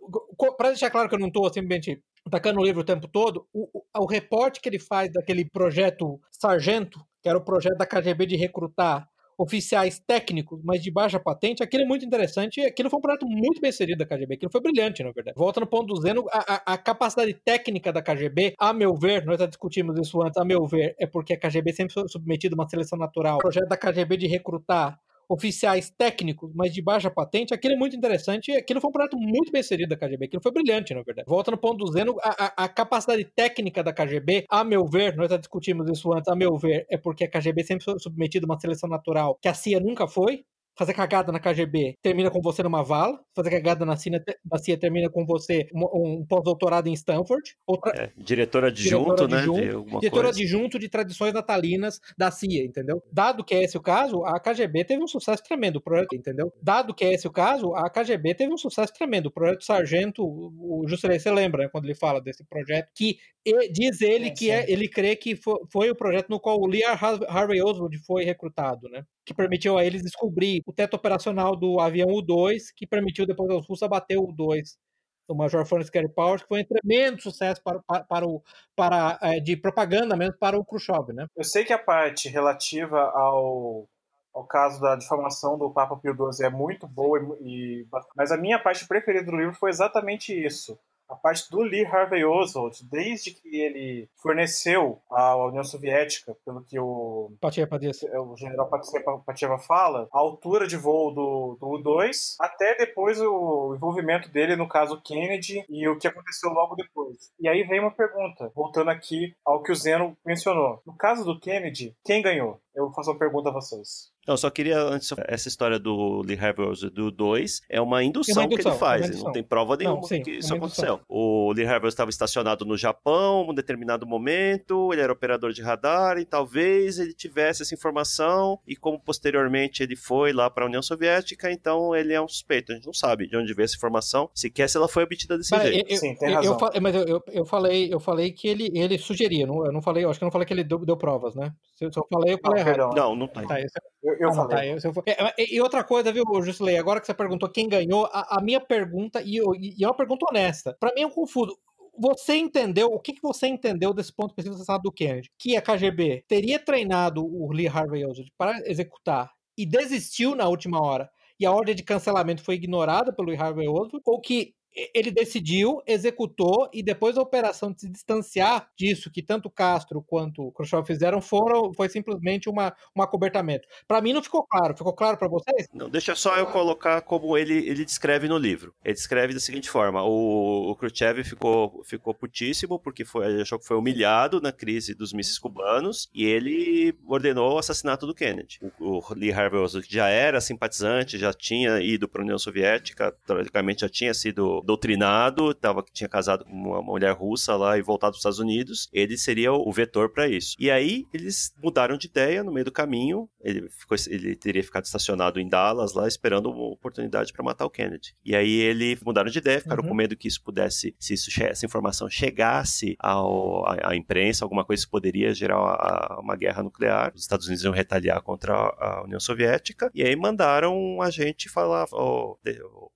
para deixar claro que eu não estou simplesmente atacando o livro o tempo todo, o, o, o reporte que ele faz daquele projeto Sargento, que era o projeto da KGB de recrutar oficiais técnicos, mas de baixa patente, aquilo é muito interessante. Aquilo foi um projeto muito bem inserido da KGB. Aquilo foi brilhante, na verdade. Volta no ponto do Zeno, a, a, a capacidade técnica da KGB, a meu ver, nós já discutimos isso antes, a meu ver, é porque a KGB sempre foi submetida a uma seleção natural. O projeto da KGB de recrutar oficiais técnicos, mas de baixa patente, aquilo é muito interessante. Aquilo foi um projeto muito bem inserido da KGB. Aquilo foi brilhante, na verdade. Volta no ponto do Zeno, a, a, a capacidade técnica da KGB, a meu ver, nós já discutimos isso antes, a meu ver, é porque a KGB sempre foi submetida a uma seleção natural que a CIA nunca foi fazer cagada na KGB termina com você numa vala, fazer cagada na CIA, na CIA termina com você um, um pós-doutorado em Stanford. Outra, é, diretora adjunto, né? De diretora adjunto de tradições natalinas da CIA, entendeu? Dado que é esse o caso, a KGB teve um sucesso tremendo, o projeto, entendeu? Dado que é esse o caso, a KGB teve um sucesso tremendo. O projeto Sargento, o Juscelino, você lembra, né, quando ele fala desse projeto, que diz ele é, que é, ele crê que foi, foi, o projeto no qual o Lee Harvey Oswald foi recrutado, né? Que permitiu a eles descobrir o teto operacional do avião U-2, que permitiu depois aos russos abater o U-2 do Major Francis Gary Powers, que foi um tremendo sucesso para, para, para o, para, é, de propaganda mesmo para o Khrushchev, né? Eu sei que a parte relativa ao, ao caso da difamação do Papa Pio XII é muito boa, e, mas a minha parte preferida do livro foi exatamente isso a parte do Lee Harvey Oswald, desde que ele forneceu à União Soviética, pelo que o, o general Patieva fala, a altura de voo do, do U-2, até depois o envolvimento dele no caso Kennedy e o que aconteceu logo depois. E aí vem uma pergunta, voltando aqui ao que o Zeno mencionou. No caso do Kennedy, quem ganhou? Eu vou fazer uma pergunta a vocês. Não, só queria antes essa história do Lee Harvey do 2 é uma indução, é uma indução que ele faz, não tem prova nenhuma não, sim, que isso aconteceu. O Lee Harvey estava estacionado no Japão em um determinado momento, ele era operador de radar e talvez ele tivesse essa informação e como posteriormente ele foi lá para a União Soviética, então ele é um suspeito. A gente não sabe de onde veio essa informação, sequer se ela foi obtida desse mas, jeito. Eu, sim, tem razão. Eu, mas eu, eu, falei, eu falei que ele, ele sugeria, não, eu não falei, eu acho que eu não falei que ele deu, deu provas, né? Se eu falei, eu falei não, errado. Não, não tá. tá eu, eu ah, falei. Tá, eu, eu, é, e outra coisa, viu, Jusilei, agora que você perguntou quem ganhou, a, a minha pergunta, e, e, é uma pergunta honesta, para mim é um confuso você entendeu, o que, que você entendeu desse ponto específico do Kennedy? Que a KGB teria treinado o Lee Harvey Oswald para executar e desistiu na última hora e a ordem de cancelamento foi ignorada pelo Lee Harvey Oswald, ou que ele decidiu, executou e depois da operação de se distanciar disso que tanto Castro quanto Khrushchev fizeram foram foi simplesmente uma, um acobertamento. Para mim não ficou claro. Ficou claro para vocês? Não, deixa só eu colocar como ele, ele descreve no livro. Ele descreve da seguinte forma: o, o Khrushchev ficou ficou putíssimo porque foi ele achou que foi humilhado na crise dos mísseis cubanos e ele ordenou o assassinato do Kennedy. O, o Lee Harvey Oswald já era simpatizante, já tinha ido para a União Soviética, teoricamente já tinha sido doutrinado, tava, tinha casado com uma mulher russa lá e voltado para os Estados Unidos, ele seria o vetor para isso. E aí eles mudaram de ideia no meio do caminho, ele, ficou, ele teria ficado estacionado em Dallas lá esperando uma oportunidade para matar o Kennedy. E aí ele mudaram de ideia, ficaram uhum. com medo que isso pudesse, se isso, essa informação chegasse ao, à, à imprensa, alguma coisa que poderia gerar uma, uma guerra nuclear. Os Estados Unidos iam retaliar contra a, a União Soviética. E aí mandaram um agente falar: oh,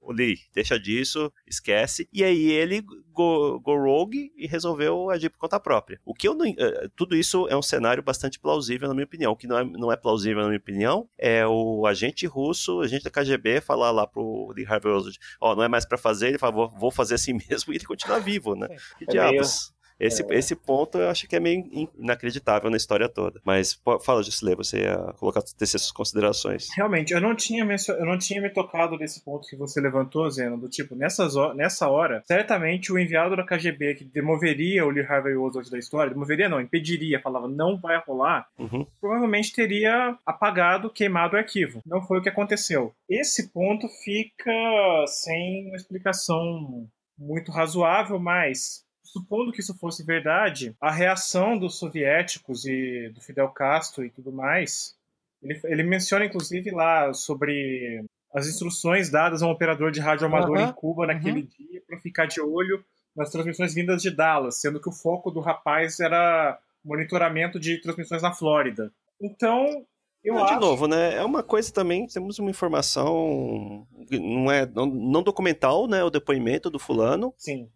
oh, Lee, deixa disso, esquece. E aí ele go, go rogue e resolveu agir por conta própria. O que eu não. Uh, tudo isso é um cenário bastante plausível, na minha opinião. O que não é, não é plausível, na minha opinião, é o agente russo, agente da KGB, falar lá pro Lee Harvey Oswald: Ó, oh, não é mais para fazer, ele fala: vou fazer assim mesmo e ele continua vivo, né? Que é diabos. Meio esse, é. esse ponto eu acho que é meio inacreditável na história toda. Mas fala, Jusilê, você ia colocar essas considerações. Realmente, eu não tinha, eu não tinha me tocado desse ponto que você levantou, Zeno, do tipo, nessas, nessa hora, certamente o enviado da KGB que demoveria o Lee Harvey Oswald da história, demoveria não, impediria, falava não vai rolar, uhum. provavelmente teria apagado, queimado o arquivo. Não foi o que aconteceu. Esse ponto fica sem uma explicação muito razoável, mas supondo que isso fosse verdade, a reação dos soviéticos e do Fidel Castro e tudo mais, ele, ele menciona inclusive lá sobre as instruções dadas a um operador de rádio amador em Cuba naquele uhum. dia para ficar de olho nas transmissões vindas de Dallas, sendo que o foco do rapaz era monitoramento de transmissões na Flórida. Então, eu acho... De novo, né? É uma coisa também, temos uma informação não é não, não documental, né? O depoimento do fulano. Sim.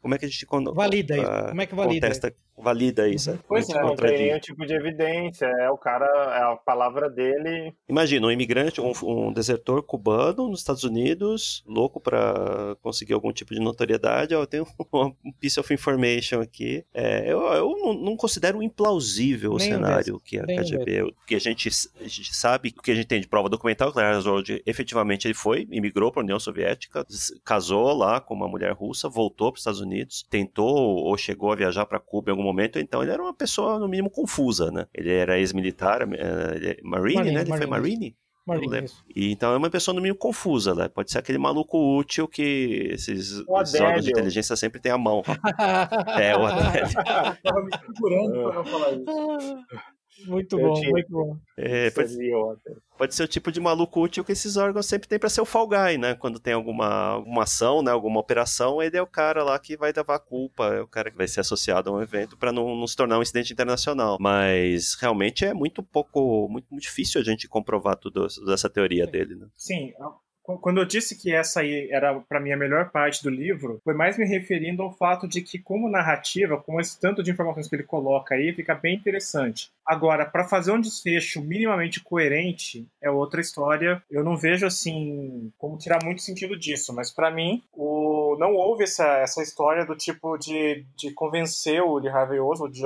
Como é que a gente valida isso? Como é que valida? Contesta, valida isso. Uhum. Pois é, não tem nenhum tipo de evidência. É o cara, é a palavra dele. Imagina, um imigrante, um, um desertor cubano nos Estados Unidos, louco para conseguir algum tipo de notoriedade. Ó, eu tenho um piece of information aqui. É, eu, eu não, não, considero implausível o cenário que a KGB. O que a gente, a gente sabe, o que a gente tem de prova documental, que Oswald efetivamente ele foi, imigrou para a União Soviética, casou lá com uma mulher russa, voltou para os Estados Unidos, tentou ou chegou a viajar para Cuba em algum momento, então ele era uma pessoa, no mínimo, confusa, né? Ele era ex-militar, uh, Marine, Marine, né? Ele Marine. foi Marine? Marine, e, então é uma pessoa no mínimo confusa, né? Pode ser aquele maluco útil que esses, esses órgãos de inteligência sempre têm à mão. é, o Adélio. Tava me segurando pra não falar isso. Muito bom, muito bom. É, pode, pode, ser o tipo de maluco útil que esses órgãos sempre têm para ser o Fall Guy, né? Quando tem alguma, alguma ação, né? alguma operação, ele é o cara lá que vai levar a culpa, é o cara que vai ser associado a um evento para não, não, se tornar um incidente internacional. Mas realmente é muito pouco, muito, muito difícil a gente comprovar tudo, toda essa teoria Sim. dele, né? Sim, quando eu disse que essa aí era para mim a melhor parte do livro, foi mais me referindo ao fato de que como narrativa, com esse tanto de informações que ele coloca aí, fica bem interessante. Agora, para fazer um desfecho minimamente coerente, é outra história. Eu não vejo assim como tirar muito sentido disso, mas para mim, o não houve essa, essa história do tipo de, de convencer o Lee Harvey Oswald de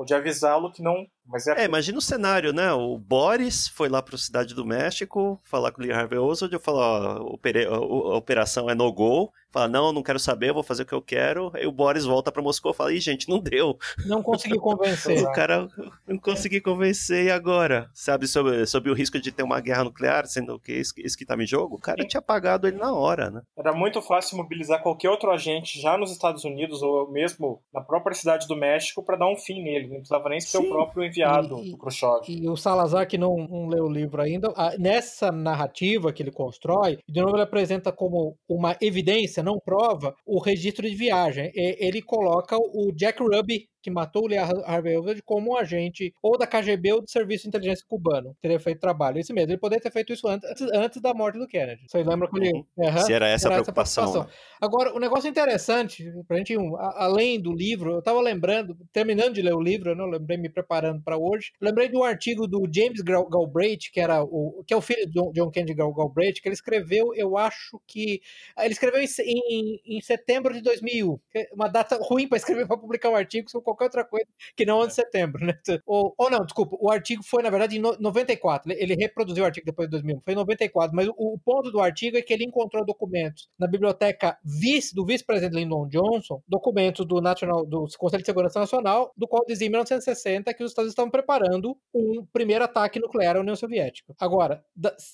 ou de avisá-lo que não. Mas é... é, imagina o cenário, né? O Boris foi lá para a Cidade do México falar com o Lee Harvey Oswald, eu falo, ó, a operação é no-go, fala, não, não quero saber, eu vou fazer o que eu quero. Aí o Boris volta para Moscou e fala, ih, gente, não deu. Não consegui convencer. o cara não consegui convencer, e agora? Sabe, sobre, sobre o risco de ter uma guerra nuclear, sendo que isso, isso que tá em jogo? O cara tinha apagado ele na hora, né? Era muito fácil mobilizar qualquer outro agente já nos Estados Unidos ou mesmo na própria cidade do México para dar um fim nele. Não precisava nem ser Sim. o próprio enviado e, do Khrushchev. E o Salazar, que não, não leu o livro ainda, nessa narrativa que ele constrói, de novo ele apresenta como uma evidência, não prova, o registro de viagem. Ele coloca o Jack Ruby que matou o Lee Harvey Oswald como um agente ou da KGB ou do Serviço de Inteligência Cubano, teria feito trabalho. Isso mesmo, ele poderia ter feito isso antes, antes da morte do Kennedy. Vocês lembram que ele... Uhum. Se era essa, era a, preocupação, essa preocupação. Né? Agora, o um negócio interessante, pra gente, além do livro, eu tava lembrando, terminando de ler o livro, eu não lembrei me preparando para hoje, lembrei de um artigo do James Galbraith, que era o que é o filho de John Kennedy Galbraith, que ele escreveu, eu acho que ele escreveu em, em, em setembro de 2001, é uma data ruim para escrever para publicar um artigo, qualquer outra coisa que não 11 de setembro, né? Ou, ou não, desculpa, o artigo foi, na verdade, em 94. Ele reproduziu o artigo depois de 2001, foi em 94, mas o, o ponto do artigo é que ele encontrou documentos na biblioteca vice, do vice-presidente Lyndon Johnson, documentos do, National, do Conselho de Segurança Nacional, do qual dizia em 1960 que os Estados estavam preparando um primeiro ataque nuclear à União Soviética. Agora,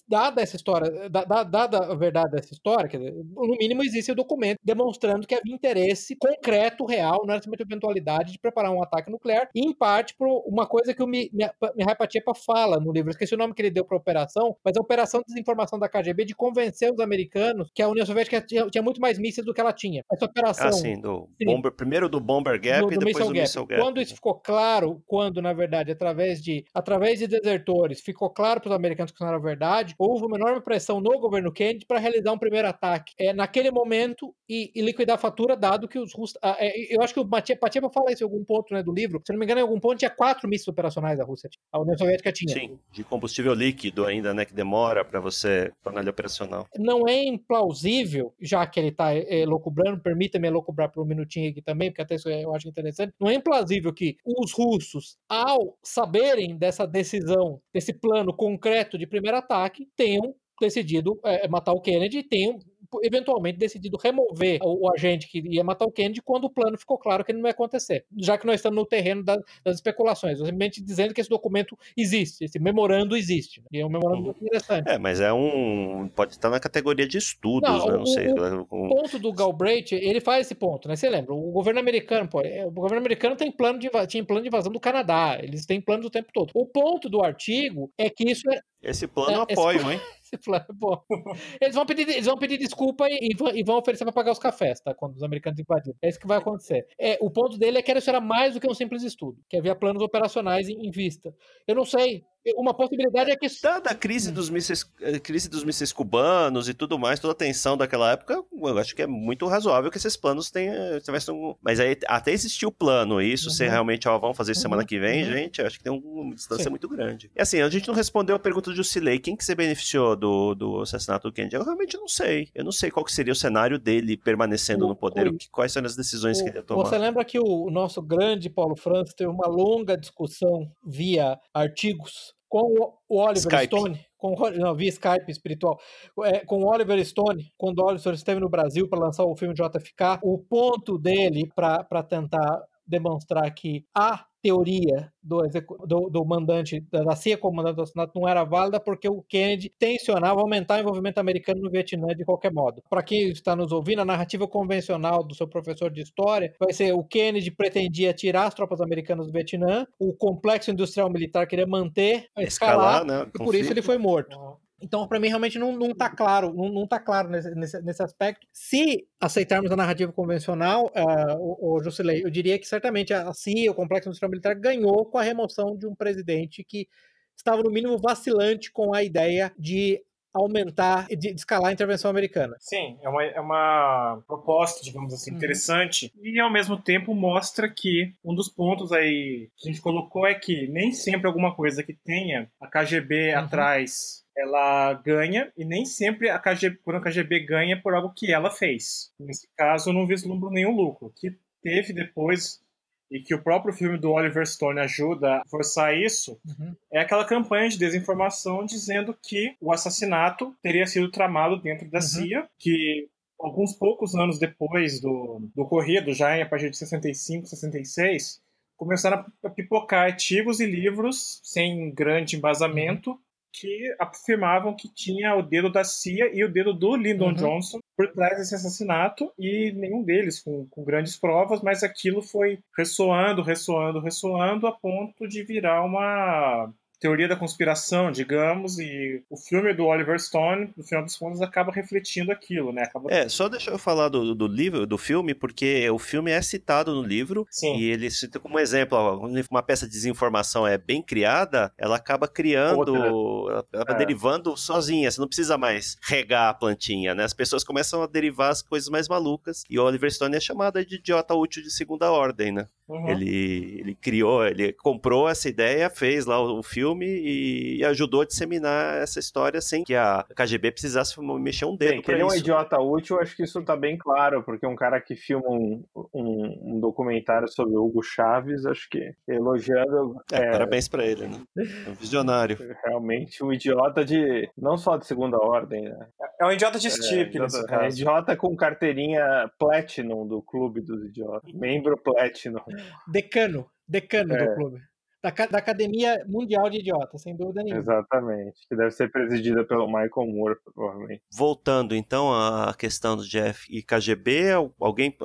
dada essa história, dada a verdade dessa história, dizer, no mínimo existe o documento demonstrando que havia interesse concreto, real, não era somente eventualidade de preparar um ataque nuclear, e em parte por uma coisa que o Mihai Patiepa fala no livro, esqueci o nome que ele deu para a operação, mas a operação de desinformação da KGB de convencer os americanos que a União Soviética tinha, tinha muito mais mísseis do que ela tinha. Essa operação... Ah, sim, do bomber, primeiro do Bomber Gap do, do e depois missile do Missile Gap. Quando isso ficou claro, quando, na verdade, através de, através de desertores, ficou claro para os americanos que isso não era verdade, houve uma enorme pressão no governo Kennedy para realizar um primeiro ataque é, naquele momento e, e, liquidar a fatura, dado que os russos... Ah, é, eu acho que o Patiepa fala isso em algum ponto né, do livro, se não me engano, em algum ponto tinha quatro mísseis operacionais da Rússia. A União Soviética tinha. Sim, de combustível líquido ainda, né, que demora para você tornar ele operacional. Não é implausível, já que ele está é, elocubrando, permita-me elocubrar por um minutinho aqui também, porque até isso eu acho interessante, não é implausível que os russos, ao saberem dessa decisão, desse plano concreto de primeiro ataque, tenham decidido é, matar o Kennedy e tenham eventualmente decidido remover o, o, agente que ia matar o Kennedy quando o plano ficou claro que ele não ia acontecer. Já que nós estamos no terreno das, das especulações, simplesmente dizendo que esse documento existe, esse memorando existe. E é um memorando uhum. interessante. É, mas é um. Pode estar na categoria de estudos, não, né? Não o, sei. O, o ponto do Galbraith, ele faz esse ponto, né? Você lembra? O governo americano, pô, é, o governo americano tem plano de, tinha plano de invasão do Canadá, eles têm planos o tempo todo. O ponto do artigo é que isso é. Esse plano é, apoio, esse... hein? bom. Eles vão pedir, eles vão pedir desculpa e, e vão oferecer para pagar os cafés, tá? Quando os americanos invadirem. É isso que vai acontecer. É, o ponto dele é que isso era mais do que um simples estudo, que havia planos operacionais em, em vista. Eu não sei uma possibilidade é que. Dada a crise dos mísseis, eh, crise dos mísseis cubanos e tudo mais, toda a tensão daquela época, eu acho que é muito razoável que esses planos tenham. tenham mas aí até existiu o plano, isso, uhum. se realmente ó, vamos fazer isso semana uhum. que vem, uhum. gente, acho que tem uma distância Sim. muito grande. E assim, a gente não respondeu a pergunta do Jusilei. Quem que se beneficiou do, do assassinato do Kennedy? Eu realmente não sei. Eu não sei qual que seria o cenário dele permanecendo o, no poder, o, que, quais são as decisões o, que ele ia tomar. Você lembra que o nosso grande Paulo Francis teve uma longa discussão via artigos com o Oliver Skype. Stone, com, não, via Skype espiritual, é, com o Oliver Stone, quando o Oliver esteve no Brasil para lançar o filme JFK, o ponto dele para tentar demonstrar que a teoria do, do, do, mandante da CIA como mandante do assassinato não era válida porque o Kennedy tensionava aumentar o envolvimento americano no Vietnã de qualquer modo. Para quem está nos ouvindo, a narrativa convencional do seu professor de história vai ser o Kennedy pretendia tirar as tropas americanas do Vietnã, o complexo industrial militar queria manter, escalar, escalar né? e por isso ele foi morto. Então, para mim, realmente não, não tá claro, não, não tá claro nesse, nesse, nesse aspecto. Se aceitarmos a narrativa convencional, uh, o, o Jusilei, eu diria que certamente a CIA, o Complexo Industrial Militar, ganhou com a remoção de um presidente que estava, no mínimo, vacilante com a ideia de aumentar e de, de escalar a intervenção americana. Sim, é uma, é uma proposta, digamos assim, Uhum. interessante. E ao mesmo tempo mostra que um dos pontos aí que a gente colocou é que nem sempre alguma coisa que tenha a KGB Uhum. atrás ela ganha e nem sempre a KGB, quando a KGB ganha por algo que ela fez. Nesse caso, eu não vislumbro nenhum lucro. Que teve depois e que o próprio filme do Oliver Stone ajuda a forçar isso Uhum. é aquela campanha de desinformação dizendo que o assassinato teria sido tramado dentro da Uhum. CIA, que alguns poucos anos depois do, do ocorrido, já em a partir de 65, 66, começaram a pipocar artigos e livros sem grande embasamento que afirmavam que tinha o dedo da CIA e o dedo do Lyndon Uhum. Johnson por trás desse assassinato e nenhum deles com, com grandes provas, mas aquilo foi ressoando, ressoando, ressoando a ponto de virar uma teoria da conspiração, digamos, e o filme do Oliver Stone, no final das contas, acaba refletindo aquilo, né? Acaba... É, só deixa eu falar do, do livro, do filme, porque o filme é citado no livro Sim. e ele cita como exemplo, ó, uma peça de desinformação é bem criada, ela acaba criando, ela acaba É. derivando sozinha, você não precisa mais regar a plantinha, né? As pessoas começam a derivar as coisas mais malucas e o Oliver Stone é chamado de idiota útil de segunda ordem, né? Uhum. Ele, ele criou, ele comprou essa ideia, fez lá o, o filme e, e ajudou a disseminar essa história sem que a KGB precisasse mexer um dedo Bem, que pra ele é um idiota útil, acho que isso tá bem claro, porque um cara que filma um, um, um documentário sobre Hugo Chaves, acho que elogiando É, é, parabéns pra ele, né? É um visionário. realmente um idiota de. não só de segunda ordem, né? É um idiota de É, Stipe, nesse idiota, é, idiota com carteirinha Platinum do clube dos idiotas. Membro Platinum. Decano, decano É. do clube. Da, da Academia Mundial de Idiotas, sem dúvida nenhuma. Exatamente. Que deve ser presidida pelo Michael Moore, provavelmente. Voltando então à questão do Jeff e KGB, alguém,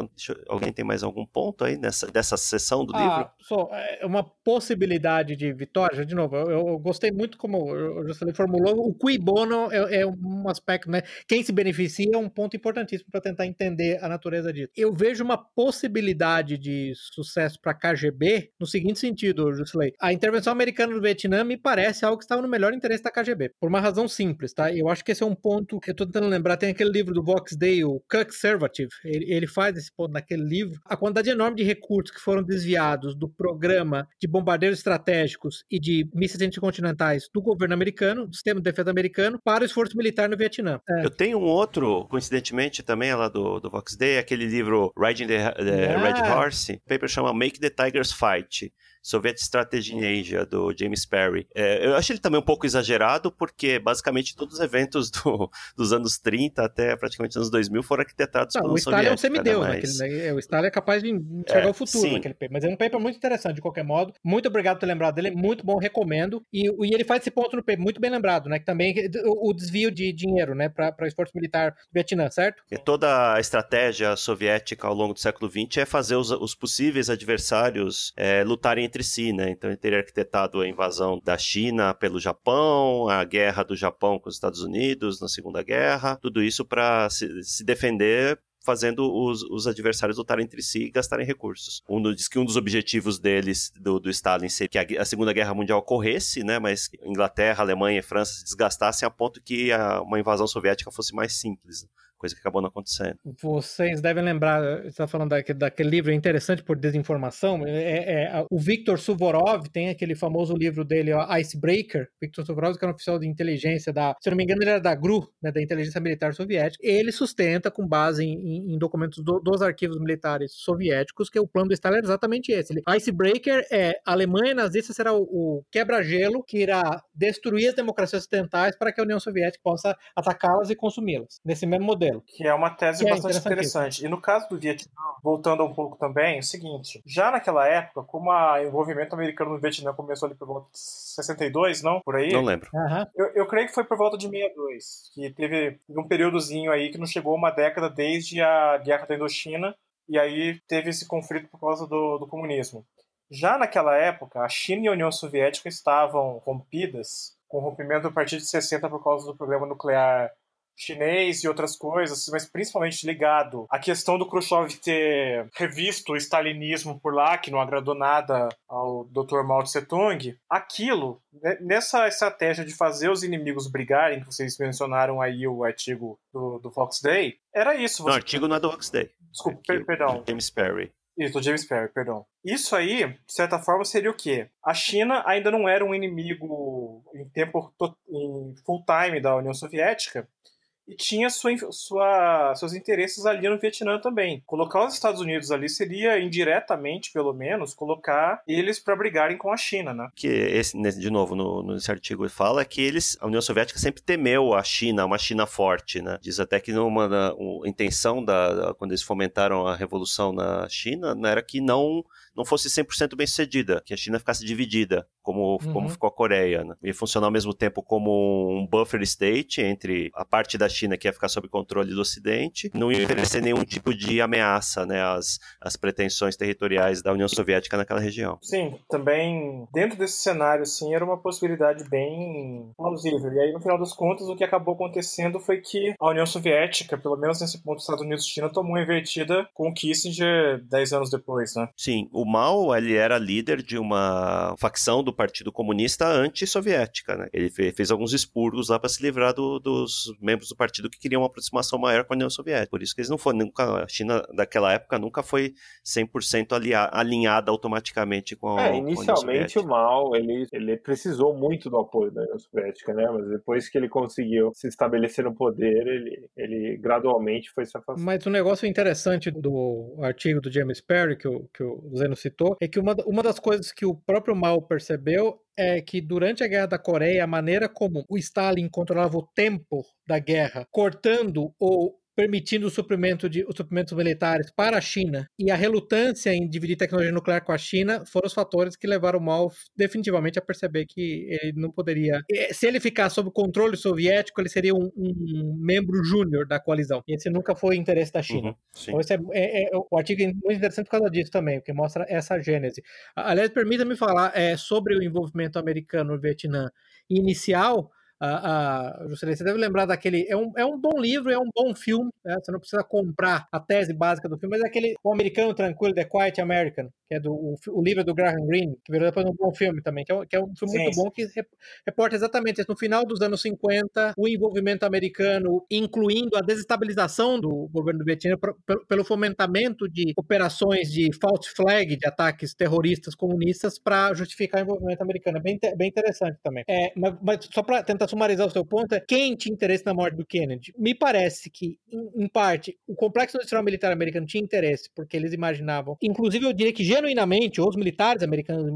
alguém tem mais algum ponto aí nessa, dessa sessão do livro? Ah, só é uma possibilidade de vitória. De novo, eu, eu gostei muito como o Juscelino formulou. O cui bono é, é um aspecto, né? Quem se beneficia é um ponto importantíssimo para tentar entender a natureza disso. Eu vejo uma possibilidade de sucesso para KGB no seguinte sentido, Juscelino. A intervenção americana no Vietnã me parece algo que estava no melhor interesse da KGB, por uma razão simples, tá? Eu acho que esse é um ponto que eu tô tentando lembrar. Tem aquele livro do Vox Day, o Conservative. Ele, ele faz esse ponto naquele livro. A quantidade enorme de recursos que foram desviados do programa de bombardeiros estratégicos e de mísseis intercontinentais do governo americano, do sistema de defesa americano, para o esforço militar no Vietnã. É. Eu tenho um outro, coincidentemente também, é lá do, do Vox Day, aquele livro Riding the, the Ah. Red Horse, o paper chama Make the Tigers Fight. Soviet Strategy in Asia, do James Perry. É, eu acho ele também um pouco exagerado, porque basicamente todos os eventos do- dos anos 30 até praticamente anos 2000 foram arquitetados Não, pela o Stalin é um soviética, semideus, né? Mas- né? o Stalin é capaz de enxergar É, o futuro sim. naquele paper. Mas é um paper muito interessante, de qualquer modo. Muito obrigado por ter lembrado dele, muito bom, recomendo. E, e ele faz esse ponto no paper, muito bem lembrado, né? Que também o, o desvio de dinheiro, né, para o esforço militar do Vietnã, certo? Porque toda a estratégia soviética ao longo do século XX é fazer os, os possíveis adversários é, lutarem entre si, né? Então ele teria arquitetado a invasão da China pelo Japão, a guerra do Japão com os Estados Unidos na Segunda Guerra, tudo isso para se, se defender fazendo os, os adversários lutarem entre si e gastarem recursos. Um diz que um dos objetivos deles, do, do Stalin, seria que a, a Segunda Guerra Mundial ocorresse, né, mas Inglaterra, Alemanha e França se desgastassem a ponto que a- uma invasão soviética fosse mais simples, coisa que acabou não acontecendo. Vocês devem lembrar, você está falando daquele, daquele livro, é interessante por desinformação. É, é- o Viktor Suvorov tem aquele famoso livro dele, ó, Icebreaker. Viktor Suvorov, que era um oficial de inteligência da, se não me engano, ele era da GRU, né, da inteligência militar soviética. Ele sustenta, com base em, em documentos do- dos arquivos militares soviéticos, que o plano do Stalin era exatamente esse. Ele, Icebreaker é a Alemanha nazista será o, o quebra-gelo que irá destruir as democracias ocidentais para que a União Soviética possa atacá-las e consumi-las. Nesse mesmo modelo. Que é uma tese Que é bastante interessante. E no caso do Vietnã, voltando um pouco também, é o seguinte: já naquela época, como o envolvimento americano no Vietnã começou ali por volta de 62, não? Por aí? Não lembro. Eu, eu creio que foi por volta de 62, que teve um períodozinho aí que não chegou uma década desde a Guerra da Indochina, e aí teve esse conflito por causa do, do comunismo. Já naquela época, a China e a União Soviética estavam rompidas com o rompimento a partir de 60 por causa do programa nuclear chinês e outras coisas, mas principalmente ligado à questão do Khrushchev ter revisto o stalinismo por lá, que não agradou nada ao Dr. Mao Tse Tung, aquilo, né, nessa estratégia de fazer os inimigos brigarem, que vocês mencionaram aí o artigo do, do Fox Day, era isso. Você... Não, o artigo não é do Fox Day. Desculpa, per perdão. James Perry. Isso, do James Perry, perdão. Isso aí, de certa forma, seria o quê? A China ainda não era um inimigo em tempo em full time da União Soviética, e tinha sua, sua, seus interesses ali no Vietnã também. Colocar os Estados Unidos ali seria indiretamente, pelo menos, colocar eles para brigarem com a China, né? Que esse, de novo, no, nesse artigo fala que eles, a União Soviética sempre temeu a China, uma China forte, né? Diz até que numa da, intenção da, da quando eles fomentaram a revolução na China, era que não não fosse 100% bem sucedida, que a China ficasse dividida, como, uhum. como ficou a Coreia. Né? Ia funcionar ao mesmo tempo como um buffer state entre a parte da China que ia ficar sob controle do Ocidente, não ia oferecer nenhum tipo de ameaça né, às, às pretensões territoriais da União Soviética naquela região. Sim, também dentro desse cenário, sim, era uma possibilidade bem plausível. E aí, no final das contas, o que acabou acontecendo foi que a União Soviética, pelo menos nesse ponto, Estados Unidos e China, tomou uma invertida com o Kissinger 10 anos depois, né? Sim, o Mao ele era líder de uma facção do Partido Comunista anti-soviética. Né? Ele fez alguns expurgos lá para se livrar do, dos membros do partido que queriam uma aproximação maior com a União Soviética. Por isso que eles não foram nunca a China daquela época nunca foi 100% alia, alinhada automaticamente com a, é, inicialmente o Mao ele, ele precisou muito do apoio da União Soviética, né? Mas depois que ele conseguiu se estabelecer no poder, ele, ele gradualmente foi se afastando. Mas o um negócio interessante do artigo do James Perry que o, que o Zeno citou, é que uma, uma das coisas que o próprio Mao percebeu é que durante a Guerra da Coreia, a maneira como o Stalin controlava o tempo da guerra, cortando ou permitindo o suprimento de os suprimentos militares para a China e a relutância em dividir tecnologia nuclear com a China foram os fatores que levaram o Mao definitivamente a perceber que ele não poderia. Se ele ficar sob controle soviético, ele seria um, um membro júnior da coalizão. E esse nunca foi o interesse da China. Uhum, então, esse é, é, é, o artigo é muito interessante por causa disso também, porque mostra essa gênese. Aliás, permita-me falar é, sobre o envolvimento americano no Vietnã inicial a, a Juscelino, você deve lembrar daquele. É um, é um bom livro, é um bom filme. Né? Você não precisa comprar a tese básica do filme, mas é aquele O Americano Tranquilo, The Quiet American, que é do, o, o livro do Graham Greene, que virou depois um bom filme também, que é, que é um filme Sim. muito bom que reporta exatamente isso. No final dos anos 50, o envolvimento americano, incluindo a desestabilização do governo do Vietnã pelo, pelo fomentamento de operações de false flag, de ataques terroristas comunistas, para justificar o envolvimento americano. É bem, bem interessante também. É, mas, mas só para tentar sumarizar o seu ponto, é quem tinha interesse na morte do Kennedy? Me parece que, em, em parte, o complexo industrial militar americano tinha interesse, porque eles imaginavam, inclusive eu diria que genuinamente, os militares americanos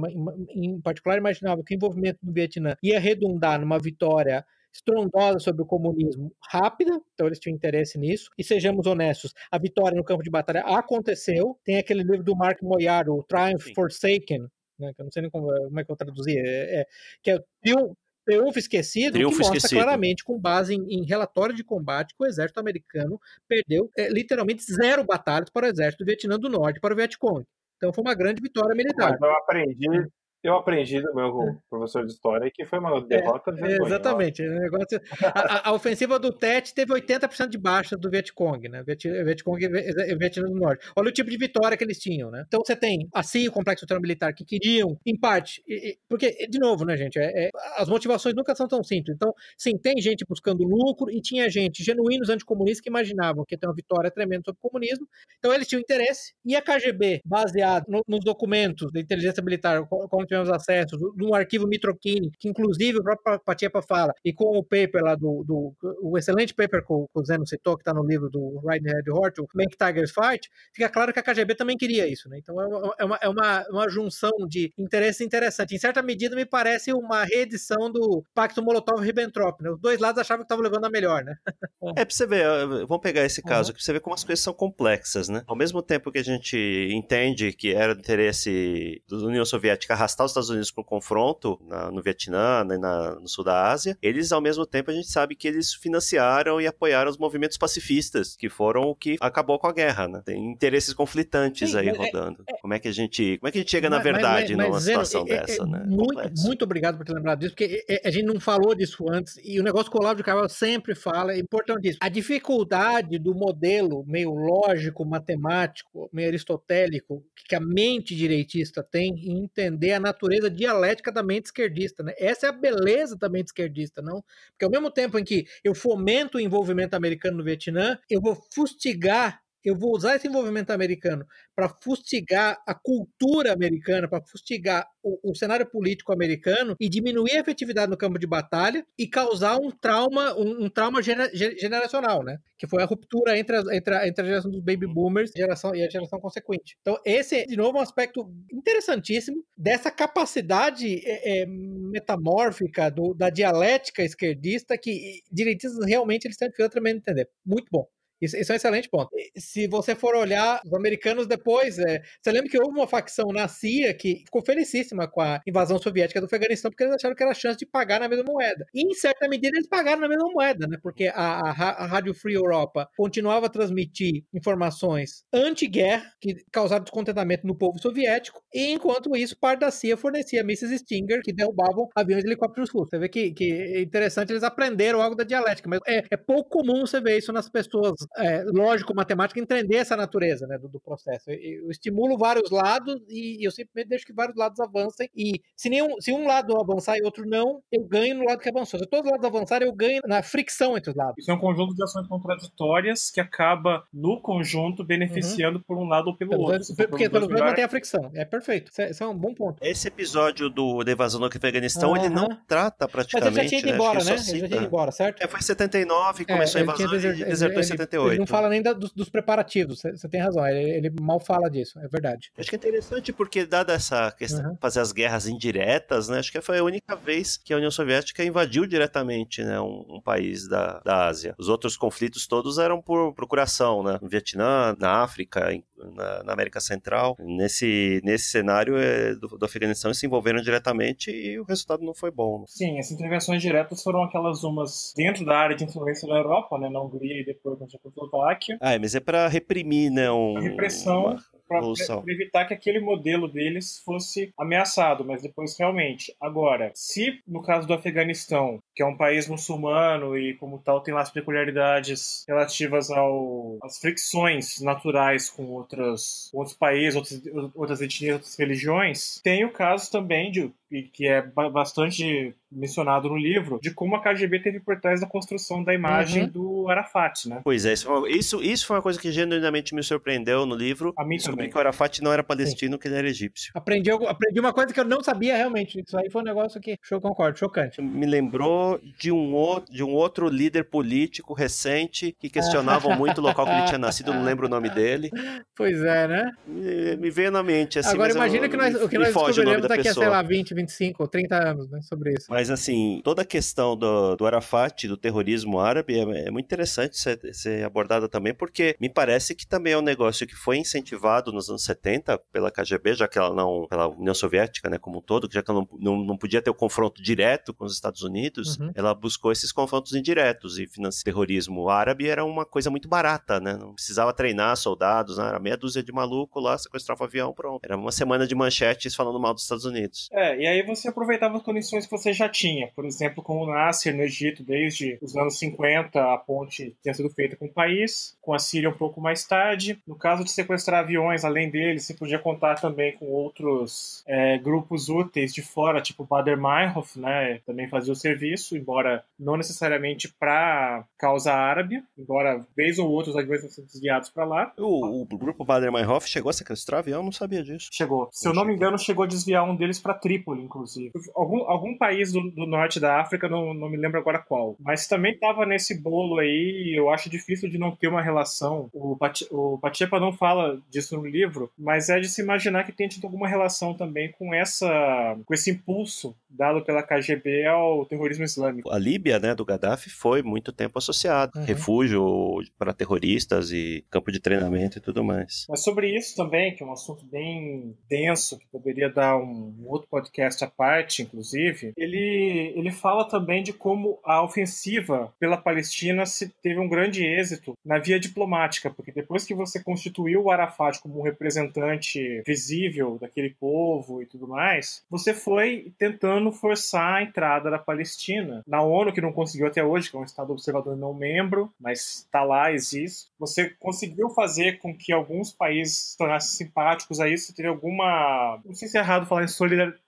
em particular, imaginavam que o envolvimento do Vietnã ia redundar numa vitória estrondosa sobre o comunismo rápida, então eles tinham interesse nisso. E sejamos honestos, a vitória no campo de batalha aconteceu. Tem aquele livro do Mark Moyar, o Triumph Sim. Forsaken, né, que eu não sei nem como, como é que eu traduzi, é, é, que é o Triunfo Esquecido, Triunfo que mostra esquecido. claramente, com base em, em, relatório de combate, que o exército americano perdeu é, literalmente zero batalhas para o exército do Vietnã do Norte, para o Vietcong. Então foi uma grande vitória militar. Mas eu aprendi eu aprendi do meu é. professor de história que foi uma derrota é, Exatamente. O negócio, a, a, ofensiva do Tet teve 80% de baixa do Vietcong, né? Viet, Vietcong e Vietnã do Norte. Olha o tipo de vitória que eles tinham, né? Então você tem assim o complexo militar que queriam, em parte, porque, de novo, né, gente, é, é, as motivações nunca são tão simples. Então, sim, tem gente buscando lucro e tinha gente, genuínos anticomunistas, que imaginavam que ia ter uma vitória tremenda sobre o comunismo. Então eles tinham interesse. E a KGB, baseado no, nos documentos da inteligência militar, como tivemos acesso, num arquivo Mitrokine, que inclusive o próprio Patiepa fala, e com o paper lá do, do o excelente paper que o, que o Zeno citou, que está no livro do Riding Head Hort, o Make Tigers Fight, fica claro que a KGB também queria isso, né? Então é uma, é uma, é uma, uma junção de interesses interessantes. Em certa medida, me parece uma reedição do Pacto Molotov-Ribbentrop, né? Os dois lados achavam que estavam levando a melhor, né? é, pra você ver, vamos pegar esse caso uhum. aqui, pra você ver como as coisas são complexas, né? Ao mesmo tempo que a gente entende que era do interesse da União Soviética arrastar arrastar os Estados Unidos para o confronto na, no Vietnã, né, na, no sul da Ásia, eles, ao mesmo tempo, a gente sabe que eles financiaram e apoiaram os movimentos pacifistas, que foram o que acabou com a guerra, né? Tem interesses conflitantes Sim, aí é, rodando. É, como é que a gente, como é que a gente chega mas, na verdade mas, mas, numa situação é, dessa, né? Muito, muito obrigado por ter lembrado disso, porque a gente não falou disso antes, e o negócio que o Olavo de Carvalho sempre fala é importantíssimo. A dificuldade do modelo meio lógico, matemático, meio aristotélico, que a mente direitista tem em entender a natureza dialética da mente esquerdista, né? Essa é a beleza da mente esquerdista, não? Porque ao mesmo tempo em que eu fomento o envolvimento americano no Vietnã, eu vou fustigar eu vou usar esse envolvimento americano para fustigar a cultura americana, para fustigar o, o, cenário político americano e diminuir a efetividade no campo de batalha e causar um trauma, um, um trauma gera, generacional, né? Que foi a ruptura entre a, entre a, entre a geração dos baby boomers geração, e a geração consequente. Então, esse é, de novo, um aspecto interessantíssimo dessa capacidade é, é, metamórfica do, da dialética esquerdista que direitistas realmente eles têm dificuldade de entender. Muito bom. Isso, isso, é um excelente ponto. Se você for olhar os americanos depois, é, você lembra que houve uma facção na CIA que ficou felicíssima com a invasão soviética do Afeganistão porque eles acharam que era chance de pagar na mesma moeda. E em certa medida eles pagaram na mesma moeda, né? Porque a, a, a Rádio Free Europa continuava a transmitir informações anti-guerra que causaram descontentamento no povo soviético, e enquanto isso, parte da CIA fornecia mísseis Stinger que derrubavam aviões e helicópteros russos. Você vê que, que é interessante, eles aprenderam algo da dialética, mas é, é pouco comum você ver isso nas pessoas é, lógico, matemática, entender essa natureza né, do, do processo. Eu, eu, estimulo vários lados e, eu simplesmente deixo que vários lados avancem. E se, nenhum, se um lado avançar e outro não, eu ganho no lado que avançou. Se todos os lados avançarem, eu ganho na fricção entre os lados. Isso é um conjunto de ações contraditórias que acaba, no conjunto, beneficiando uhum. por um lado ou pelo, pelo outro. Dois, porque pelo menos mantém a fricção. É perfeito. Isso é, isso é, um bom ponto. Esse episódio do da invasão do Afeganistão, uhum. ele não trata praticamente. Mas ele já tinha ido né? embora, né? Ele já tinha ido embora, certo? É, foi em 79, começou é, a invasão e desertou em 78. Ele não fala nem da, dos, dos, preparativos, você tem razão, ele, ele, mal fala disso, é verdade. Acho que é interessante porque, dada essa questão uhum. de fazer as guerras indiretas, né, acho que foi a única vez que a União Soviética invadiu diretamente né, um, um país da, da Ásia. Os outros conflitos todos eram por procuração, né, no Vietnã, na África, em, na, na, América Central. Nesse, nesse cenário é, do, do Afeganistão, eles se envolveram diretamente e o resultado não foi bom. Né? Sim, essas intervenções diretas foram aquelas umas dentro da área de influência da Europa, né, na Hungria e depois na Tchecoslováquia. Ah, mas é para reprimir, né? Um, a repressão. Uma para evitar que aquele modelo deles fosse ameaçado, mas depois realmente. Agora, se no caso do Afeganistão, que é um país muçulmano e como tal tem lá as peculiaridades relativas ao, às fricções naturais com outras, outros países, outras, outras etnias, outras religiões, tem o caso também de que é bastante mencionado no livro, de como a KGB teve por trás da construção da imagem uhum. do Arafat, né? Pois é, isso, isso foi uma coisa que genuinamente me surpreendeu no livro. A mim também. que o Arafat não era palestino, Sim. que ele era egípcio. Aprendi, aprendi uma coisa que eu não sabia realmente. Isso aí foi um negócio que, eu concordo, chocante. Me lembrou de um, outro, de um outro líder político recente que questionavam muito o local que ele tinha nascido, não lembro o nome dele. Pois é, né? Me, me veio na mente, assim, Agora imagina eu, que nós, o que nós descobriremos daqui a, sei lá, 20, 25 ou 30 anos, né, sobre isso. Mas, assim, toda a questão do, do Arafat, do terrorismo árabe, é, é muito interessante ser, ser, abordada também, porque me parece que também é um negócio que foi incentivado nos anos 70 pela KGB, já que ela não, pela União Soviética, né, como um todo, já que ela não, não, não podia ter o confronto direto com os Estados Unidos, uhum. ela buscou esses confrontos indiretos e financiar terrorismo árabe era uma coisa muito barata, né, não precisava treinar soldados, né, era meia dúzia de maluco lá, sequestrava o avião, pronto. Era uma semana de manchetes falando mal dos Estados Unidos. É, e aí você aproveitava as condições que você já tinha, por exemplo, com o Nasser no Egito desde os anos 50, a ponte tinha sido feita com o país, com a Síria um pouco mais tarde. No caso de sequestrar aviões, além dele, se podia contar também com outros é, grupos úteis de fora, tipo Bader Meinhof, né, também fazia o serviço, embora não necessariamente para causa árabe, embora vez ou outra os aviões sido desviados para lá. O, o grupo Bader Meinhof chegou a sequestrar avião? Eu não sabia disso. Chegou. Se eu não me engano, chegou a desviar um deles para Trípoli, inclusive. Algum, algum país do, do norte da África, não, não me lembro agora qual. Mas também estava nesse bolo aí, eu acho difícil de não ter uma relação. O, o Pachepa não fala disso no livro, mas é de se imaginar que tem tido alguma relação também com essa com esse impulso dado pela KGB ao terrorismo Islâmico. A Líbia, né, do Gaddafi, foi muito tempo associado. Uhum. Refúgio para terroristas e campo de treinamento e tudo mais. Mas sobre isso também, que é um assunto bem denso, que poderia dar um outro podcast à parte, inclusive, ele, ele fala também de como a ofensiva pela Palestina se teve um grande êxito na via diplomática, porque depois que você constituiu o Arafat como um representante visível daquele povo e tudo mais, você foi tentando forçar a entrada da Palestina na ONU, que não conseguiu até hoje, que é um Estado observador não membro, mas está lá, existe. Você conseguiu fazer com que alguns países se tornassem simpáticos a isso, teve alguma. Não sei se é errado falar em solidariedade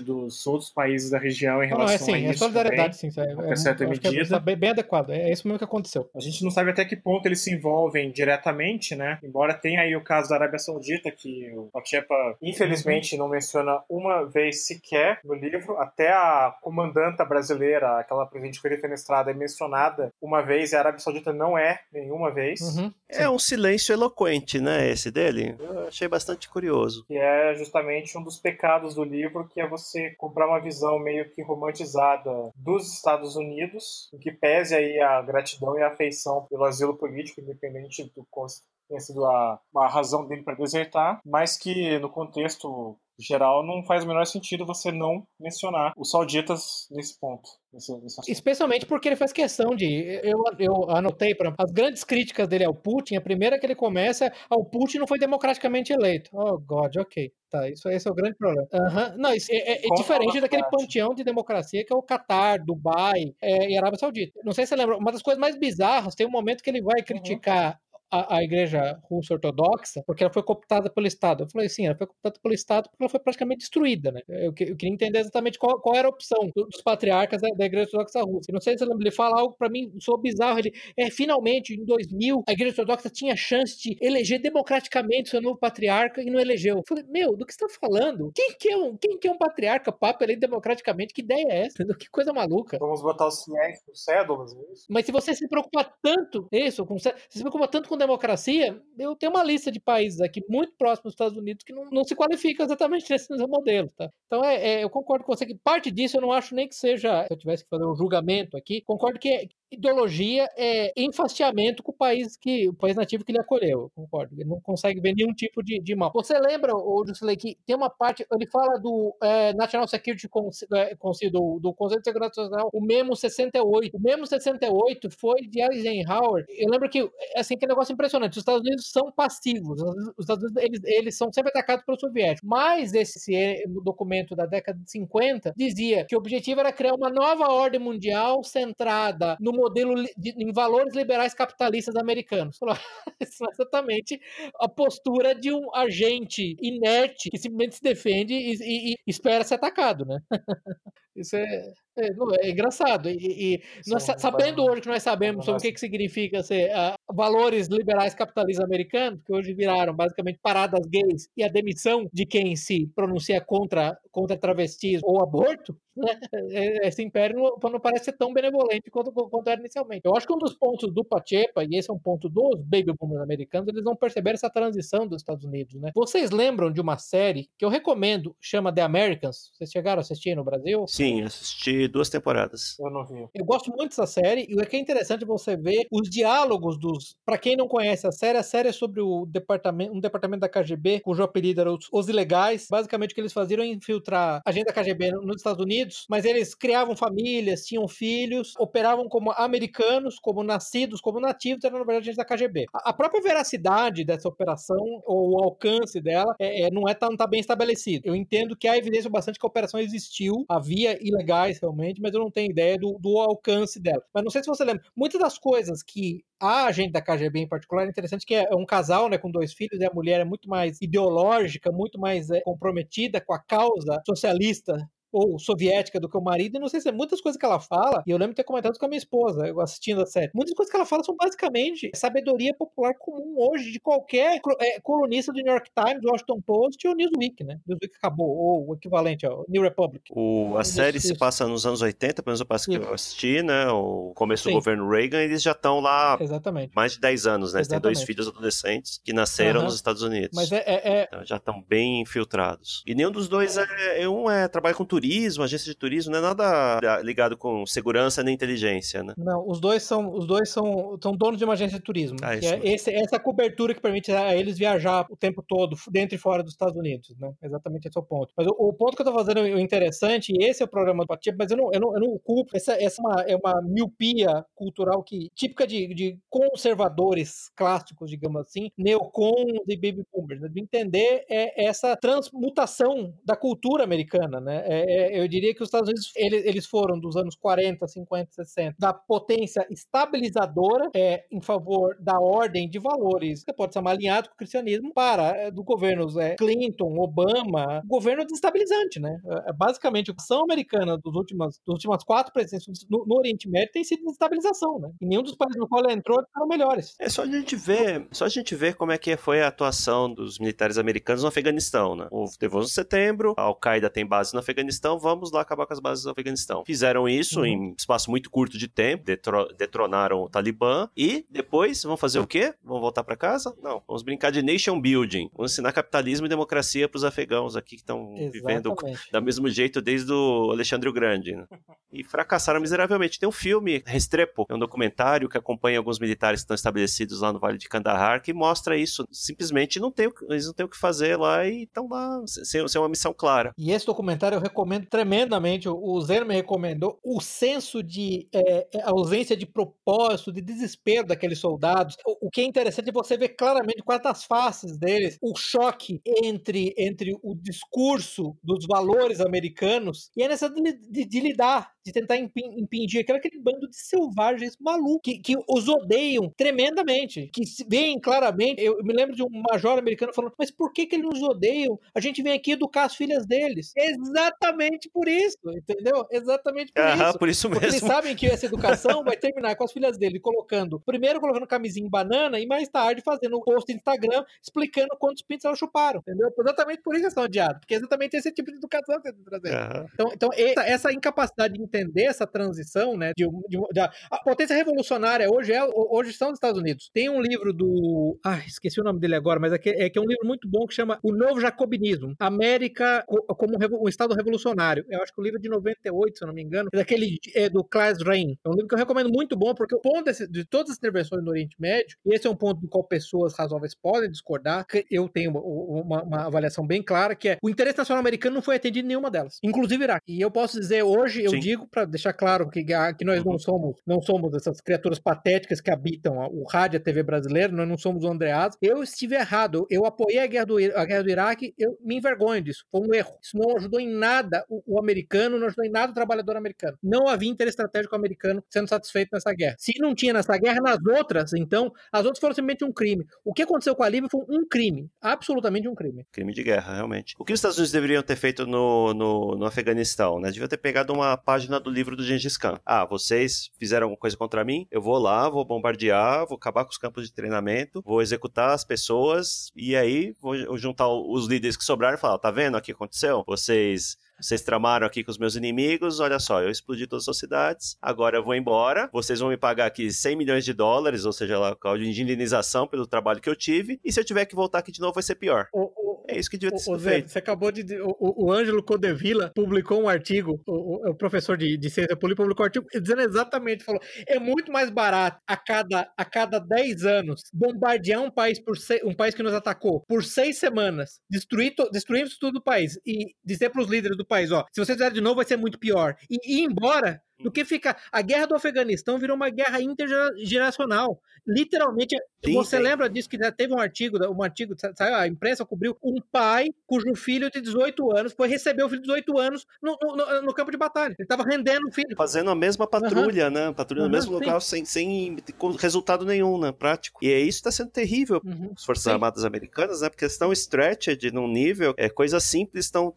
dos outros países da região em Não, relação é sim, a é isso. solidariedade, sim. É, Até é, certa que é- medida. é bem, adequado. É isso mesmo que aconteceu. A gente não sabe até que ponto eles se envolvem diretamente, né? Embora tenha aí o caso da Arábia Saudita, que o Pachepa, infelizmente, não menciona uma vez sequer no livro. Até a comandanta brasileira, aquela presidente Coelho Fenestrada, é mencionada uma vez e a Arábia Saudita não é nenhuma vez. Uhum. É um silêncio eloquente, né, esse dele? Eu achei bastante curioso. Que é justamente um dos pecados do livro, que é você comprar uma visão meio que romantizada dos Estados Unidos, em que pese aí a gratidão e a afeição pelo asilo político, independente do qual tenha sido a, a razão dele para desertar, mas que no contexto geral não faz o menor sentido você não mencionar os sauditas nesse ponto. Nesse, nesse. Especialmente porque ele faz questão de. Eu, eu anotei para as grandes críticas dele ao Putin. A primeira que ele começa é: "Ah, o Putin não foi democraticamente eleito. Oh, God, ok. Tá, isso, esse é o grande problema. Aham. Não, isso é, é- é diferente daquele parte. panteão de democracia que é o Catar, Dubai é, e Arábia Saudita. Não sei se você lembra, uma das coisas mais bizarras, tem um momento que ele vai criticar a, a igreja russa ortodoxa porque ela foi cooptada pelo Estado. Eu falei, sim, ela foi cooptada pelo Estado porque ela foi praticamente destruída, né? Eu, eu queria entender exatamente qual, qual era a opção do- dos patriarcas da, da igreja ortodoxa russa. E não sei se você ele fala algo para mim sou bizarro. Ele, é, finalmente, em 2000, a igreja ortodoxa tinha chance de eleger democraticamente seu novo patriarca e não elegeu. Eu falei, meu, do que você tá falando? Quem que é um, quem que é um patriarca, papa eleito democraticamente? Que ideia é essa? Que coisa maluca. Vamos botar os fiéis com cédulas? Mas se você se preocupar tanto, isso, com, se se preocupa tanto com democracia, eu tenho uma lista de países aqui muito próximos dos Estados Unidos que não, não se qualificam exatamente nesse modelo, tá? Então, é, é, eu concordo com você que parte disso eu não acho nem que seja, se eu tivesse que fazer um julgamento aqui, concordo que é- ideologia é enfastiamento com o país que o país nativo que ele acolheu, eu concordo. Ele não consegue ver nenhum tipo de, de mal. Você lembra, Jusilei, que tem uma parte, ele fala do é, National Security Council, é, do, do Conselho de Segurança Nacional, o MEMO 68. O MEMO 68 foi de Eisenhower. Eu lembro que, assim, que negócio impressionante. Os Estados Unidos são passivos. Os Estados Unidos, eles, eles são sempre atacados pelos soviéticos. Mas esse documento da década de 50 dizia que o objetivo era criar uma nova ordem mundial centrada no modelo de- em valores liberais capitalistas americanos. Isso é exatamente a postura de um agente inerte que simplesmente se defende e, e- e espera ser atacado, né? Isso é, é, é engraçado. E, e- e nós, sabendo hoje que nós sabemos sobre o que, que significa ser ah, valores liberais capitalistas americanos, que hoje viraram basicamente paradas gays e a demissão de quem se pronuncia contra, contra travestis ou aborto, né? É- Esse império não, não parece ser tão benevolente quanto, quanto era inicialmente. Eu acho que um dos pontos do Pachepa, e esse é um ponto dos baby boomers americanos, eles não perceberam essa transição dos Estados Unidos, né? Vocês lembram de uma série que eu recomendo, chama The Americans? Vocês chegaram a assistir no Brasil? Sim, assisti duas temporadas. Eu não vi. Eu gosto muito dessa série e o que é interessante é você ver os diálogos dos. Pra quem não conhece a série, a série é sobre o departamento, um departamento da KGB, cujo apelido era os, os Ilegais. Basicamente, o que eles faziam era infiltrar a agente da KGB no- nos Estados Unidos, mas eles criavam famílias, tinham filhos, operavam como americanos, como nascidos, como nativos, eram na verdade agentes da KGB. A, a própria veracidade dessa operação, ou o alcance dela, é, é- não é tão tá bem estabelecido. Eu entendo que há evidência bastante que a operação existiu, havia ilegais realmente, mas eu não tenho ideia do, do alcance dela. Mas não sei se você lembra, muitas das coisas que a agente da KGB em particular é interessante que é um casal, né, com dois filhos, e a mulher é muito mais ideológica, muito mais é, comprometida com a causa socialista ou soviética do que o marido, e não sei se é muitas coisas que ela fala, e eu lembro de ter comentado com a minha esposa, eu assistindo a série. Muitas coisas que ela fala são basicamente sabedoria popular comum hoje de qualquer é, colunista do New York Times, do Washington Post ou Newsweek, né? Newsweek acabou, ou o equivalente ao New Republic. O, a Isso, série se isso. passa nos anos 80, pelo menos eu passo que eu assisti, né? O começo Sim. do governo Reagan, eles já estão lá Exatamente. mais de 10 anos, né? Eles têm dois filhos adolescentes que nasceram Aham. nos Estados Unidos. Mas é, é- é- Então, já estão bem infiltrados. E nenhum dos dois é. é- Um é trabalha com turismo, agência de turismo, não é nada ligado com segurança nem inteligência, né? Não, os dois são, os dois são, são donos de uma agência de turismo. Ah, isso, é esse, essa cobertura que permite a eles viajar o tempo todo, dentro e fora dos Estados Unidos, né? Exatamente esse é o ponto. Mas o, o ponto que eu tô fazendo é interessante, e esse é o programa do Patiba, mas eu não, eu não, eu não culpo. Essa, essa é, uma, é uma miopia cultural que, típica de, de conservadores clássicos, digamos assim, neocons e baby boomers. Né? De entender é essa transmutação da cultura americana, né? É, é, eu diria que os Estados Unidos, eles, eles foram dos anos 40, 50, 60, da potência estabilizadora é, em favor da ordem de valores, que pode ser alinhado com o cristianismo, para é, do governos é, Clinton, Obama, governo desestabilizante, né? É, é basicamente, a ação americana dos últimos, dos últimas quatro presidências no, no, Oriente Médio tem sido desestabilização, né? E nenhum dos países no qual ela entrou foram melhores. É só a gente ver, só a gente ver como é que foi a atuação dos militares americanos no Afeganistão, né? Teve 11 de setembro, a Al-Qaeda tem base no Afeganistão, vamos lá acabar com as bases do Afeganistão. Fizeram isso uhum. em espaço muito curto de tempo, detro, detronaram o Talibã e depois vão fazer o quê? Vão voltar para casa? Não, vamos brincar de nation building, vamos ensinar capitalismo e democracia para os afegãos aqui que estão vivendo da mesmo jeito desde o Alexandre o Grande. Né? E fracassaram miseravelmente. Tem um filme, Restrepo, é um documentário que acompanha alguns militares que estão estabelecidos lá no Vale de Kandahar, que mostra isso. Simplesmente não tem, eles não têm o que fazer lá e estão lá sem, sem uma missão clara. E esse documentário eu recomendo tremendamente. O Zeno me recomendou. O senso de é, é ausência de propósito, de desespero daqueles soldados. O, o, que é interessante é você ver claramente quais as faces deles, o choque entre, entre o discurso dos valores americanos e a necessidade de, de, de lidar de tentar impedir aquele, aquele bando de selvagens malucos que, que os odeiam tremendamente, que veem claramente. Eu me lembro de um major americano falando: Mas por que, que eles nos odeiam? A gente vem aqui educar as filhas deles. Exatamente por isso, entendeu? Exatamente por isso. por isso mesmo. Porque eles sabem que essa educação vai terminar com as filhas dele colocando, primeiro colocando camisinha em banana e mais tarde fazendo um post no Instagram explicando quantos pintos elas chuparam, entendeu? Exatamente por isso eles são odiados, porque é exatamente esse tipo de educação que eles estão trazendo. Então, então essa, essa incapacidade de entender essa transição, né? De, de, de, a potência revolucionária hoje, é, hoje são os Estados Unidos. Tem um livro do. Ah, esqueci o nome dele agora, mas é que é, que é um livro muito bom que chama O Novo Jacobinismo. América como um, Estado Revolucionário. Eu acho que o livro é de 98, se eu não me engano, é daquele é do Klaus Rein. É um livro que eu recomendo muito bom, porque o ponto desse, de todas as intervenções no Oriente Médio, e esse é um ponto do qual pessoas razoáveis podem discordar, eu tenho uma, uma, uma avaliação bem clara, que é o interesse nacional americano não foi atendido em nenhuma delas, inclusive Iraque. E eu posso dizer hoje, eu Sim. digo para deixar claro que, que nós não uhum. somos não somos essas criaturas patéticas que habitam o rádio e a TV brasileira, nós não somos o Andreas. Eu estive errado, eu apoiei a guerra do, a guerra do Iraque, eu me envergonho disso, foi um erro. Isso não ajudou em nada o, o americano, não ajudou em nada o trabalhador americano. Não havia interesse estratégico americano sendo satisfeito nessa guerra. Se não tinha nessa guerra, nas outras, então, as outras foram simplesmente um crime. O que aconteceu com a Líbia foi um crime, absolutamente um crime. Crime de guerra, realmente. O que os Estados Unidos deveriam ter feito no, no, no Afeganistão, né? Devia ter pegado uma página do livro do Gengis Khan. Ah, vocês fizeram alguma coisa contra mim, eu vou lá, vou bombardear, vou acabar com os campos de treinamento, vou executar as pessoas e aí vou juntar os líderes que sobraram e falar, tá vendo o que aconteceu? Vocês vocês tramaram aqui com os meus inimigos, olha só, eu explodi todas as sociedades, agora eu vou embora, vocês vão me pagar aqui 100 milhões de dólares, ou seja, lá, de indenização pelo trabalho que eu tive, e se eu tiver que voltar aqui de novo vai ser pior. O, o, é isso que devia ter sido Zé, feito. Você acabou de... O, o Ângelo Codevilla publicou um artigo, o, o professor de, de ciência política publicou um artigo dizendo exatamente, falou, é muito mais barato a cada, a cada 10 anos bombardear um país, por seis, um país que nos atacou por seis semanas, destruir, destruir tudo do país e dizer para os líderes do país, ó, se você fizer de novo vai ser muito pior. E ir embora do que ficar. A guerra do Afeganistão virou uma guerra intergeracional. Literalmente, sim, você sim. lembra disso que teve um artigo, um artigo, saiu, a imprensa cobriu um pai cujo filho de 18 anos foi receber o filho de 18 anos no, no, no campo de batalha. Ele estava rendendo o filho. Fazendo a mesma patrulha, uhum. né? Patrulha uhum, no mesmo sim. local, sem, sem resultado nenhum, né? Prático. E é isso está sendo terrível uhum, as Forças Armadas Americanas, né? Porque estão stretched num nível, é, coisas simples estão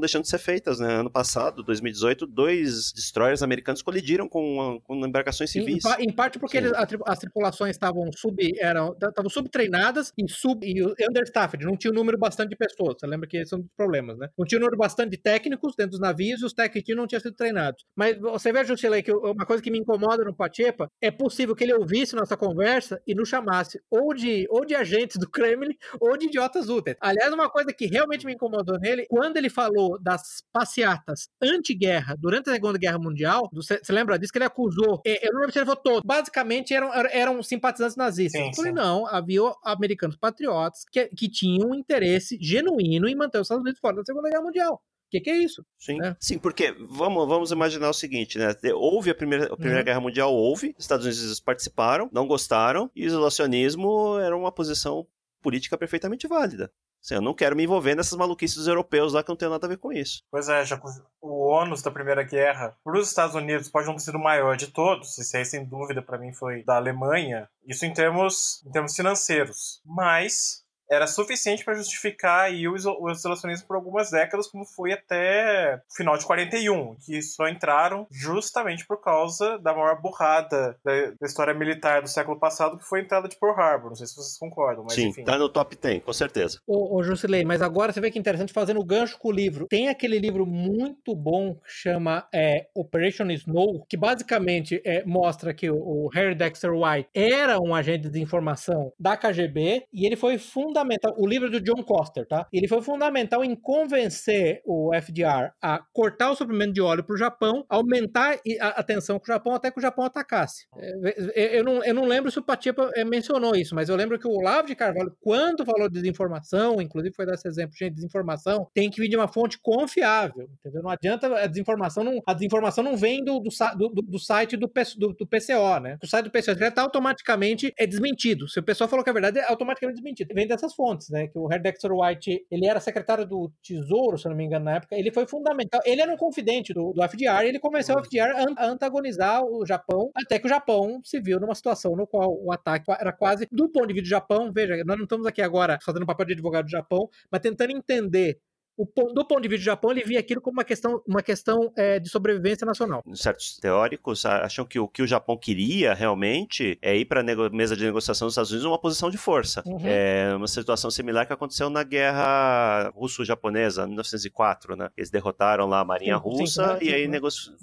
deixando de ser feitas, né? Ano passado, 2018, dois destroços destroyers americanos colidiram com, com embarcações civis. Em, em parte porque eles, as tripulações estavam sub, eram, estavam subtreinadas e, sub, e understaffed, não tinha um número bastante de pessoas. Você lembra que esses são os problemas, né? Não tinha um número bastante de técnicos dentro dos navios e os técnicos não tinham sido treinados. Mas você vê, Juscelay, que uma coisa que me incomoda no Pachepa é possível que ele ouvisse nossa conversa e nos chamasse ou de, ou de agentes do Kremlin ou de idiotas úteis. Aliás, uma coisa que realmente me incomodou nele, quando ele falou das passeatas anti-guerra durante a Segunda Guerra Mundial, você lembra disso que ele acusou? É, eu não lembro se ele falou todo. Basicamente eram, eram simpatizantes nazistas. Sim, eu falei, sim. não, havia americanos patriotas que, que tinham um interesse genuíno em manter os Estados Unidos fora da Segunda Guerra Mundial que, que é isso? Sim, né? sim porque vamos, vamos imaginar o seguinte, né? Houve a Primeira, a primeira uhum. Guerra Mundial, houve, Estados Unidos participaram, não gostaram, e o isolacionismo era uma posição política perfeitamente válida. Assim, eu não quero me envolver nessas maluquices dos europeus lá que não tem nada a ver com isso. Pois é, já o ônus da Primeira Guerra para os Estados Unidos pode não ter sido o maior de todos, isso aí sem dúvida para mim foi da Alemanha, isso em termos, em termos financeiros. Mas era suficiente para justificar aí o, isolacionismo por algumas décadas, como foi até o final de 41, que só entraram justamente por causa da maior burrada da, da história militar do século passado, que foi a entrada de Pearl Harbor. Não sei se vocês concordam, mas Sim, enfim. tá no top 10, com certeza. Ô, ô Jusilei, mas agora você vê que interessante fazendo gancho com o livro. Tem aquele livro muito bom que chama é, Operation Snow, que basicamente é, mostra que o, o Harry Dexter White era um agente de informação da KGB e ele foi fundamental fundamental, o livro do John Coster, tá? Ele foi fundamental em convencer o FDR a cortar o suprimento de óleo para o Japão, aumentar a tensão com o Japão até que o Japão atacasse. É, é, eu não, eu não lembro se o Patipa é, mencionou isso, mas eu lembro que o Olavo de Carvalho, quando falou de desinformação, inclusive foi dar esse exemplo, gente, desinformação tem que vir de uma fonte confiável, entendeu? Não adianta, a desinformação não, a desinformação não vem do, do, do, do site do, do, do, PCO, né? O site do PCO está automaticamente é desmentido. Se o pessoal falou que é verdade, é automaticamente desmentido. Vem dessa essas fontes, né? Que o Harry Dexter White, ele era secretário do Tesouro, se não me engano, na época. Ele foi fundamental. Ele era um confidente do, do FDR e ele convenceu o FDR a antagonizar o Japão, até que o Japão se viu numa situação no qual o ataque era quase, do ponto de vista do Japão, veja, nós não estamos aqui agora fazendo papel de advogado do Japão, mas tentando entender o, do ponto de vista do Japão, ele via aquilo como uma questão, uma questão é, de sobrevivência nacional. Certos teóricos acham que o que o Japão queria realmente é ir para a mesa de negociação dos Estados Unidos numa posição de força. Uhum. É uma situação similar que aconteceu na guerra russo-japonesa, 1904, né? Eles derrotaram lá a marinha sim, russa sim, e aí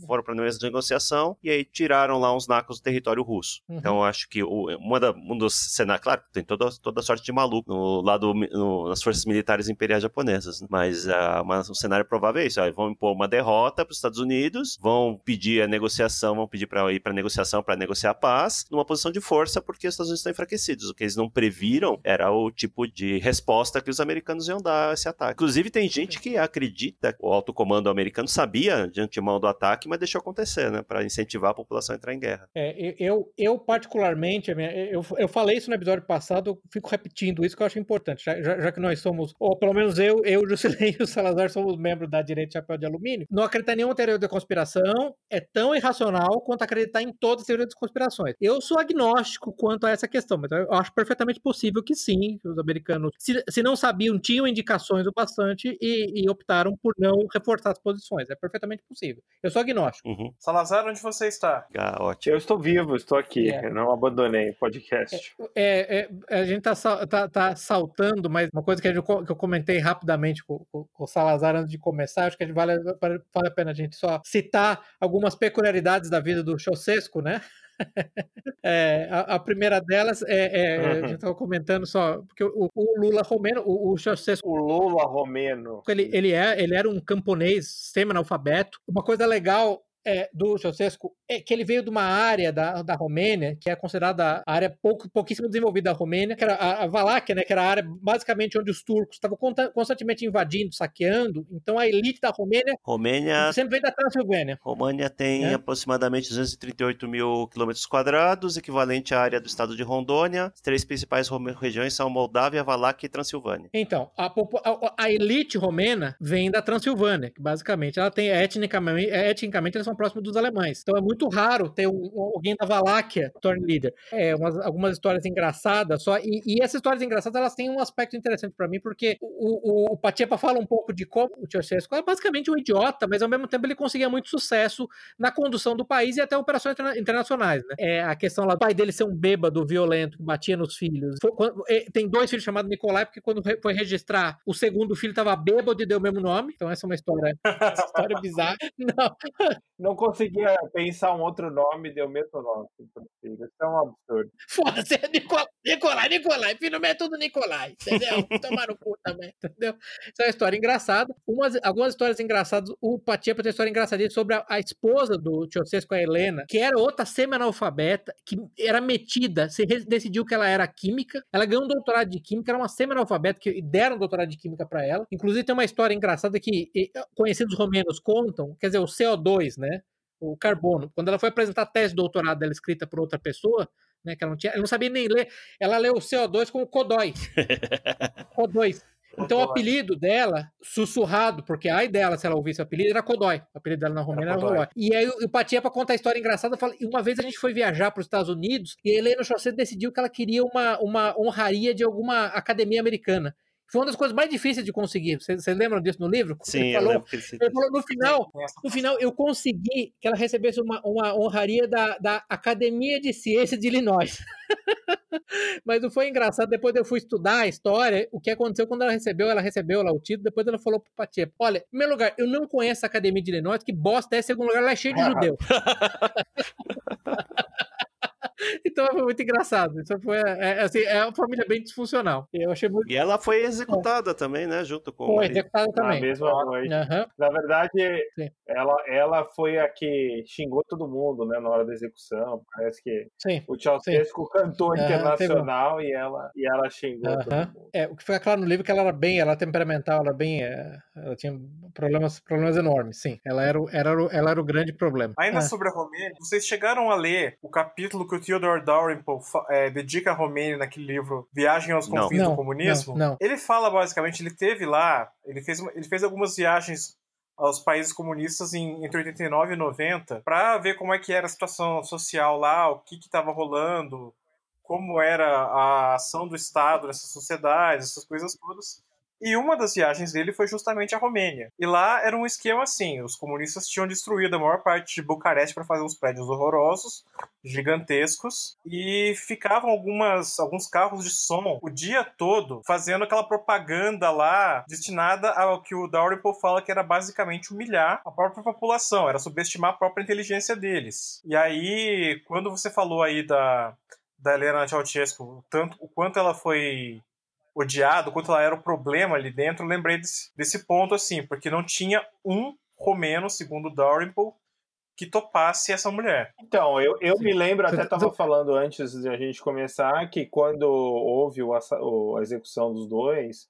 foram para a mesa de negociação e aí tiraram lá uns nacos do território russo. Uhum. Então, acho que o, uma da, um dos cenários, claro, tem toda, toda sorte de maluco no lado no, nas forças militares imperiais japonesas, né? Mas uh, um cenário provável é isso. Vão impor uma derrota para os Estados Unidos, vão pedir a negociação, vão pedir para ir para negociação, para negociar a paz, numa posição de força, porque os Estados Unidos estão enfraquecidos. O que eles não previram era o tipo de resposta que os americanos iam dar a esse ataque. Inclusive, tem gente que acredita que o alto comando americano sabia de antemão do ataque, mas deixou acontecer, né, para incentivar a população a entrar em guerra. É, eu, eu particularmente, eu, eu falei isso no episódio passado, eu fico repetindo isso que eu acho importante, já, já que nós somos, ou pelo menos eu, eu, Juscelino e o Salazar somos membros da direita de chapéu de alumínio, não acreditar em nenhuma teoria de conspiração é tão irracional quanto acreditar em todas as teorias de conspirações. Eu sou agnóstico quanto a essa questão, mas eu acho perfeitamente possível que sim, que os americanos, se, se não sabiam, tinham indicações o bastante e, e, optaram por não reforçar as posições. É perfeitamente possível. Eu sou agnóstico. Uhum. Salazar, onde você está? Ah, ótimo. Eu estou vivo, estou aqui. É. Eu não abandonei o podcast. É, é, a gente está tá, tá saltando, mas uma coisa que, eu, que eu comentei rapidamente com, com, o Salazar antes de começar, acho que vale, vale a pena a gente só citar algumas peculiaridades da vida do Chaucesco, né? É, a, a, primeira delas é, é uhum. a gente estava comentando só porque o, o Lula romeno, o, o o Lula romeno, ele, ele é ele era um camponês semi-analfabeto. Uma coisa legal é, do Ceausescu é que ele veio de uma área da, da Romênia, que é considerada a área pouco, pouquíssimo desenvolvida da Romênia, que era a, a Valáquia, né, que era a área basicamente onde os turcos estavam constantemente invadindo, saqueando. Então a elite da Romênia, Romênia sempre veio da Transilvânia. Romênia tem é. aproximadamente 238 mil quilômetros quadrados, equivalente à área do estado de Rondônia. As três principais regiões são Moldávia, Valáquia e Transilvânia. Então, a, a, a elite romena vem da Transilvânia, que basicamente ela tem etnicamente, etnicamente eles são próximos dos alemães. Então é muito raro ter um, alguém da Valáquia torne líder. É, umas, algumas histórias engraçadas só. E, e, essas histórias engraçadas elas têm um aspecto interessante para mim, porque o, o, o Pachepa fala um pouco de como o Ceausescu é basicamente um idiota, mas ao mesmo tempo ele conseguia muito sucesso na condução do país e até operações interna internacionais. Né? É a questão lá do pai dele ser um bêbado violento que batia nos filhos. Foi, quando, é, tem dois filhos chamados Nicolai, porque quando foi registrar, o segundo filho estava bêbado e deu o mesmo nome. Então essa é uma história, história bizarra. Não. Não conseguia pensar um outro nome, deu mesmo nome. Isso é um absurdo. Foda-se, é Nicolai, Nicolai. Filho é tudo Nicolai, entendeu? Tomar no cu também, entendeu? Isso é uma história engraçada. Umas, algumas histórias engraçadas. O Patiepa tem uma história engraçadinha sobre a, a esposa do Ceausescu, a Helena, que era outra semi-analfabeta, que era metida, se decidiu que ela era química. Ela ganhou um doutorado de química, era uma semi-analfabeta, que deram um doutorado de química para ela. Inclusive, tem uma história engraçada que conhecidos romenos contam, quer dizer, o CO2, né? O carbono. Quando ela foi apresentar a tese de doutorado dela escrita por outra pessoa, né? Que ela não tinha, ela não sabia nem ler. Ela leu o CO2 como Codói. Codói. Então o apelido dela, sussurrado, porque ai dela, se ela ouvisse o apelido, era Codói. O apelido dela na Romênia era, era Codói. E aí o Patia, para contar a história engraçada, fala, uma vez a gente foi viajar para os Estados Unidos e a Helena Chaucer decidiu que ela queria uma, uma honraria de alguma academia americana. Foi uma das coisas mais difíceis de conseguir. Vocês, lembram disso no livro? Sim, ele falou, ele falou no final, no final eu consegui que ela recebesse uma, uma honraria da, da Academia de Ciências de Illinois. Mas não foi engraçado. Depois eu fui estudar a história, o que aconteceu quando ela recebeu, ela recebeu lá o título, depois ela falou pro Patia: Olha, em primeiro lugar, eu não conheço a Academia de Illinois, que bosta é, em segundo lugar, ela é cheia de judeu. Então foi muito engraçado. Isso foi, é, assim, é uma família bem disfuncional. Eu achei muito... E ela foi executada é. também, né? Junto com Foi executada também. Na mesma noite. Uhum. Na verdade, ela, ela foi a que xingou todo mundo, né? Na hora da exexecução. Parece que sim, o Ceausescu cantou uhum, internacional e ela, e ela xingou uhum. todo mundo. É, o que foi claro no livro é que ela era bem, ela era temperamental, ela era bem. É, ela tinha problemas, problemas enormes, sim. Ela era, era, ela era o grande problema. Ainda é. sobre a Romênia, vocês chegaram a ler o capítulo que o Theodore Dalrymple é, dedica a Romênia naquele livro Viagem aos Confins não, do Comunismo, não, não. ele fala basicamente, ele teve lá, ele fez, ele fez algumas viagens aos países comunistas em, entre 89 e 90 para ver como é que era a situação social lá, o que estava rolando, como era a ação do Estado nessas sociedades, essas coisas todas. E uma das viagens dele foi justamente a Romênia. E lá era um esquema assim: os comunistas tinham destruído a maior parte de Bucareste para fazer uns prédios horrorosos, gigantescos, e ficavam algumas, alguns carros de som o dia todo fazendo aquela propaganda lá destinada ao que o Dalrymple fala que era basicamente humilhar a própria população, era subestimar a própria inteligência deles. E aí, quando você falou aí da, da Helena Ceausescu, tanto o quanto ela foi odiado, quanto ela era o problema ali dentro, lembrei desse, desse ponto, assim, porque não tinha um romeno, segundo Dalrymple, que topasse essa mulher. Então, eu, eu me lembro, até estava falando antes de a gente começar, que quando houve o, a execução dos dois,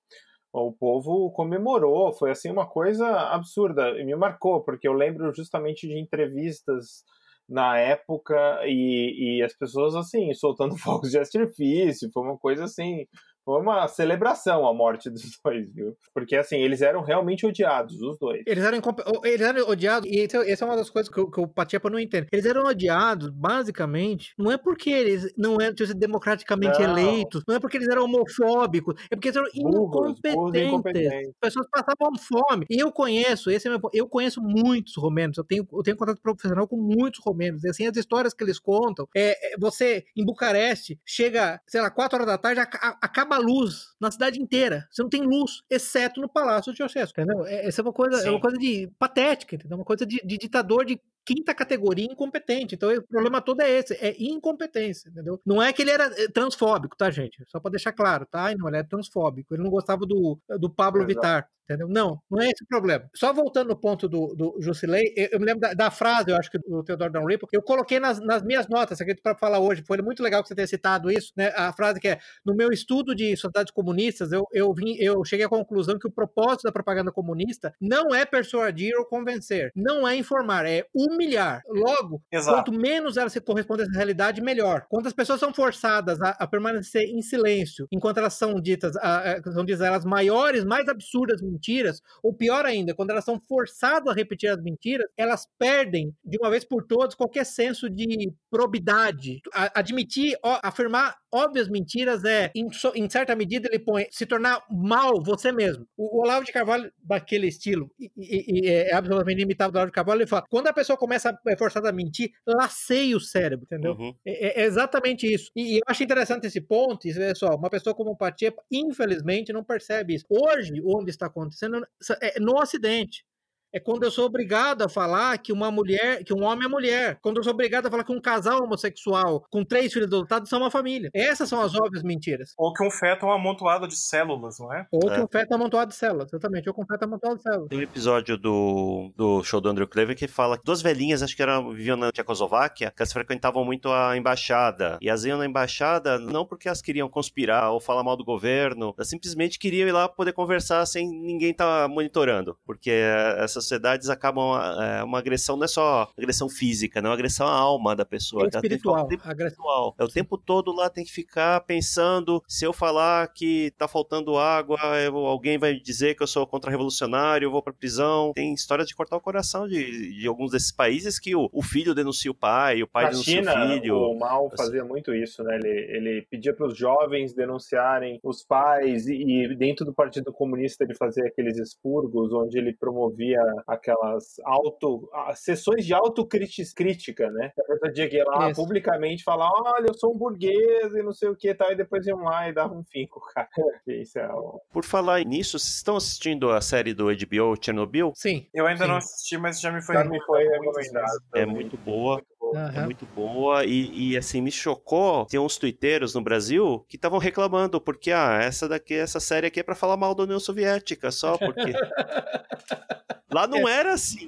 o povo comemorou, foi assim uma coisa absurda, e me marcou, porque eu lembro justamente de entrevistas na época e, e as pessoas assim, soltando fogos de artifício, foi uma coisa assim foi uma celebração a morte dos dois, viu? Porque, assim, eles eram realmente odiados, os dois. Eles eram, eles eram odiados, e essa é uma das coisas que, o, que o Patiapa não entende. Eles eram odiados, basicamente, não é porque eles não eram democraticamente não. eleitos, não é porque eles eram homofóbicos, é porque eles eram burros, incompetentes. Incompetentes. As pessoas passavam fome. E eu conheço, esse é meu, eu conheço muitos romenos, eu tenho, eu tenho contato profissional com muitos romenos, e assim, as histórias que eles contam, é, é você, em Bucareste, chega, sei lá, 4 horas da tarde, acaba acaba a luz na cidade inteira. Você não tem luz, exceto no Palácio de Ceausescu, entendeu? É, essa é uma coisa, é uma coisa de patética, entendeu? Uma coisa de, de ditador de quinta categoria incompetente. Então o problema todo é esse, é incompetência, entendeu? Não é que ele era eh, transfóbico, tá, gente? Só para deixar claro, tá? Não, ele é transfóbico. Ele não gostava do, do Pablo Exato. Vittar. Entendeu? Não, não é esse o problema. Só voltando no ponto do, do Jusilei, eu, eu me lembro da, da, frase, eu acho que do Theodore Dalrymple, eu coloquei nas, nas minhas notas aqui para falar hoje, foi muito legal que você tenha citado isso, né? A frase que é, no meu estudo de sociedades comunistas, eu, eu, vim, eu cheguei à conclusão que o propósito da propaganda comunista não é persuadir ou convencer, não é informar, é humilhar. Logo, Exato. quanto menos ela se corresponde a essa realidade, melhor. Quando as pessoas são forçadas a, a permanecer em silêncio, enquanto elas são ditas, a, a, são ditas elas maiores, mais absurdas mentiras, ou pior ainda, quando elas são forçadas a repetir as mentiras, elas perdem, de uma vez por todas, qualquer senso de probidade. Admitir, ó, afirmar óbvias mentiras é, em, em certa medida, ele põe se tornar mal você mesmo. O, o Olavo de Carvalho, daquele estilo, e, e- e é absolutamente imitável do Olavo de Carvalho, ele fala: quando a pessoa começa a é forçada a mentir, laceia o cérebro, entendeu? Uhum. É, é exatamente isso. E, e eu acho interessante esse ponto, e só, uma pessoa como o Pacheco, infelizmente, não percebe isso. Hoje, onde está acontecendo, é no Ocidente. É quando eu sou obrigado a falar que uma mulher, que um homem é mulher. Quando eu sou obrigado a falar que um casal homossexual com três filhos adotados são uma família. Essas são as óbvias mentiras. Ou que um feto é um amontoado de células, não é? Ou que É. um feto é amontoado de células. Exatamente, ou que um feto é amontoado de células. Tem um episódio do, do show do Andrew Clever que fala que duas velhinhas, acho que eram, viviam na Tchecoslováquia, que elas frequentavam muito a embaixada. E elas iam na embaixada não porque elas queriam conspirar ou falar mal do governo, elas simplesmente queriam ir lá poder conversar sem ninguém estar monitorando. Porque essas sociedades acabam. eh, uma agressão não é só agressão física, não é uma agressão à alma da pessoa. É espiritual. o tempo agressão. espiritual. É o tempo todo lá tem que ficar pensando, se eu falar que tá faltando água, eu- alguém vai dizer que eu sou contra-revolucionário, eu vou pra prisão. Tem história de cortar o coração de, de alguns desses países que o, o filho denuncia o pai, o pai Na denuncia China, o filho. o Mao fazia muito isso, né? Ele, ele pedia para os jovens denunciarem os pais e, e dentro do Partido Comunista ele fazia aqueles expurgos onde ele promovia aquelas auto sessões de autocrítica, né? A pessoa tinha que ir lá Isso. publicamente falar, olha, eu sou um burguês e não sei o que, tal, e depois iam lá e davam um fim com o cara. Isso é o... Por falar nisso, vocês estão assistindo a série do HBO Chernobyl? Sim. Eu ainda Sim. não assisti, mas já me foi Já me foi recomendado. É muito boa. Muito bom. É muito boa e, e, assim me chocou. Tem uns tuiteiros no Brasil que estavam reclamando porque ah, essa daqui, essa série aqui é pra falar mal da União Soviética só porque lá não era assim.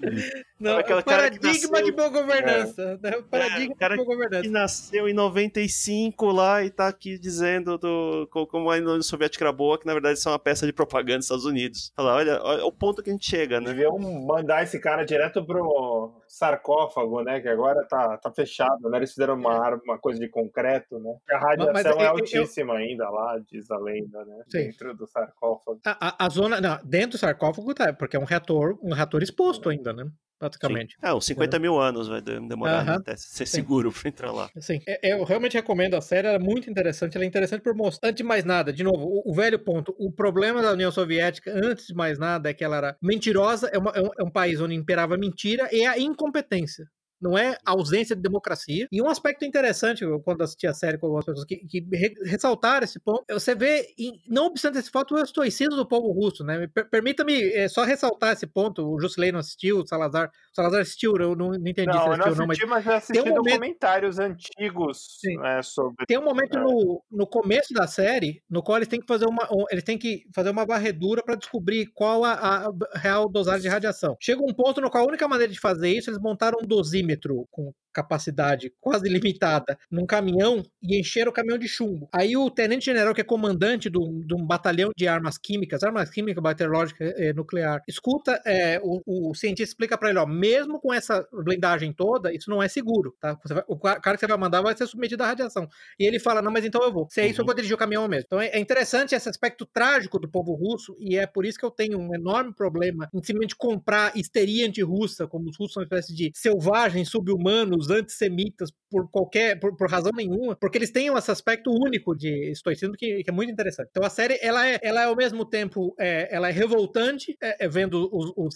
Não, cara que paradigma nasceu- de boa governança. né? Paradigma É, cara de boa governança. que nasceu em 95 lá e tá aqui dizendo do, co- como a União Soviética era boa, que na verdade são uma peça de propaganda dos Estados Unidos. Falar, olha, olha o ponto que a gente chega, né? Deviam mandar esse cara direto pro sarcófago, né? Que agora tá, tá fechado, né? Eles fizeram uma, arma, uma coisa de concreto, né? A radiação é eu- eu- altíssima ainda lá, diz a lenda, né? Sim. Dentro do sarcófago. A, a- a zona. Não, dentro do sarcófago tá, porque é um reator, um reator exposto ainda, né? Praticamente. É, uns 50 mil anos vai de- demorar né, Aham. até ser Sim. seguro pra entrar lá. Assim, é- eu realmente recomendo a série, ela é muito interessante. Ela é interessante por mostrar. Antes de mais nada, de novo, o, o velho ponto. O problema da União Soviética, antes de mais nada, é que ela era mentirosa, é, uma- é um, é um país onde imperava a mentira e a incompetência. Não é ausência de democracia. E um aspecto interessante, eu, quando assisti a série com algumas pessoas que, que re- ressaltaram esse ponto, você vê, e não obstante esse fato, o estoicismo do povo russo. Né? Per- Permita-me é, só ressaltar esse ponto. O Jusilei não assistiu, o Salazar. O Salazar assistiu, eu não, não entendi se Não, não assistiu ou não, mas mas já assisti tem um momento- documentários antigos né, sobre. Tem um momento É. no, no começo da série no qual eles têm que fazer uma, um- eles têm que fazer uma varredura para descobrir qual a, a real dosagem de radiação. Chega um ponto no qual a única maneira de fazer isso, eles montaram um dosímetro com capacidade quase limitada num caminhão e encheram o caminhão de chumbo. Aí o tenente general, que é comandante de um, batalhão de armas químicas, armas químicas, bacteriológica, eh, nuclear, escuta, eh, o, o cientista explica para ele, ó, mesmo com essa blindagem toda, isso não é seguro, tá? Vai- o ca- cara que você vai mandar vai ser submetido à radiação. E ele fala, não, mas então eu vou. Se é isso, eu Uhum. vou dirigir o caminhão mesmo. Então é, é interessante esse aspecto trágico do povo russo, e é por isso que eu tenho um enorme problema em simplesmente comprar histeria anti-russa, como os russos são uma espécie de selvagens, subhumanos, antissemitas, por qualquer, por, por razão nenhuma, porque eles têm esse aspecto único de estoicismo que, que é muito interessante. Então a série, ela é, ela é ao mesmo tempo, é, ela é revoltante, é, é vendo os, os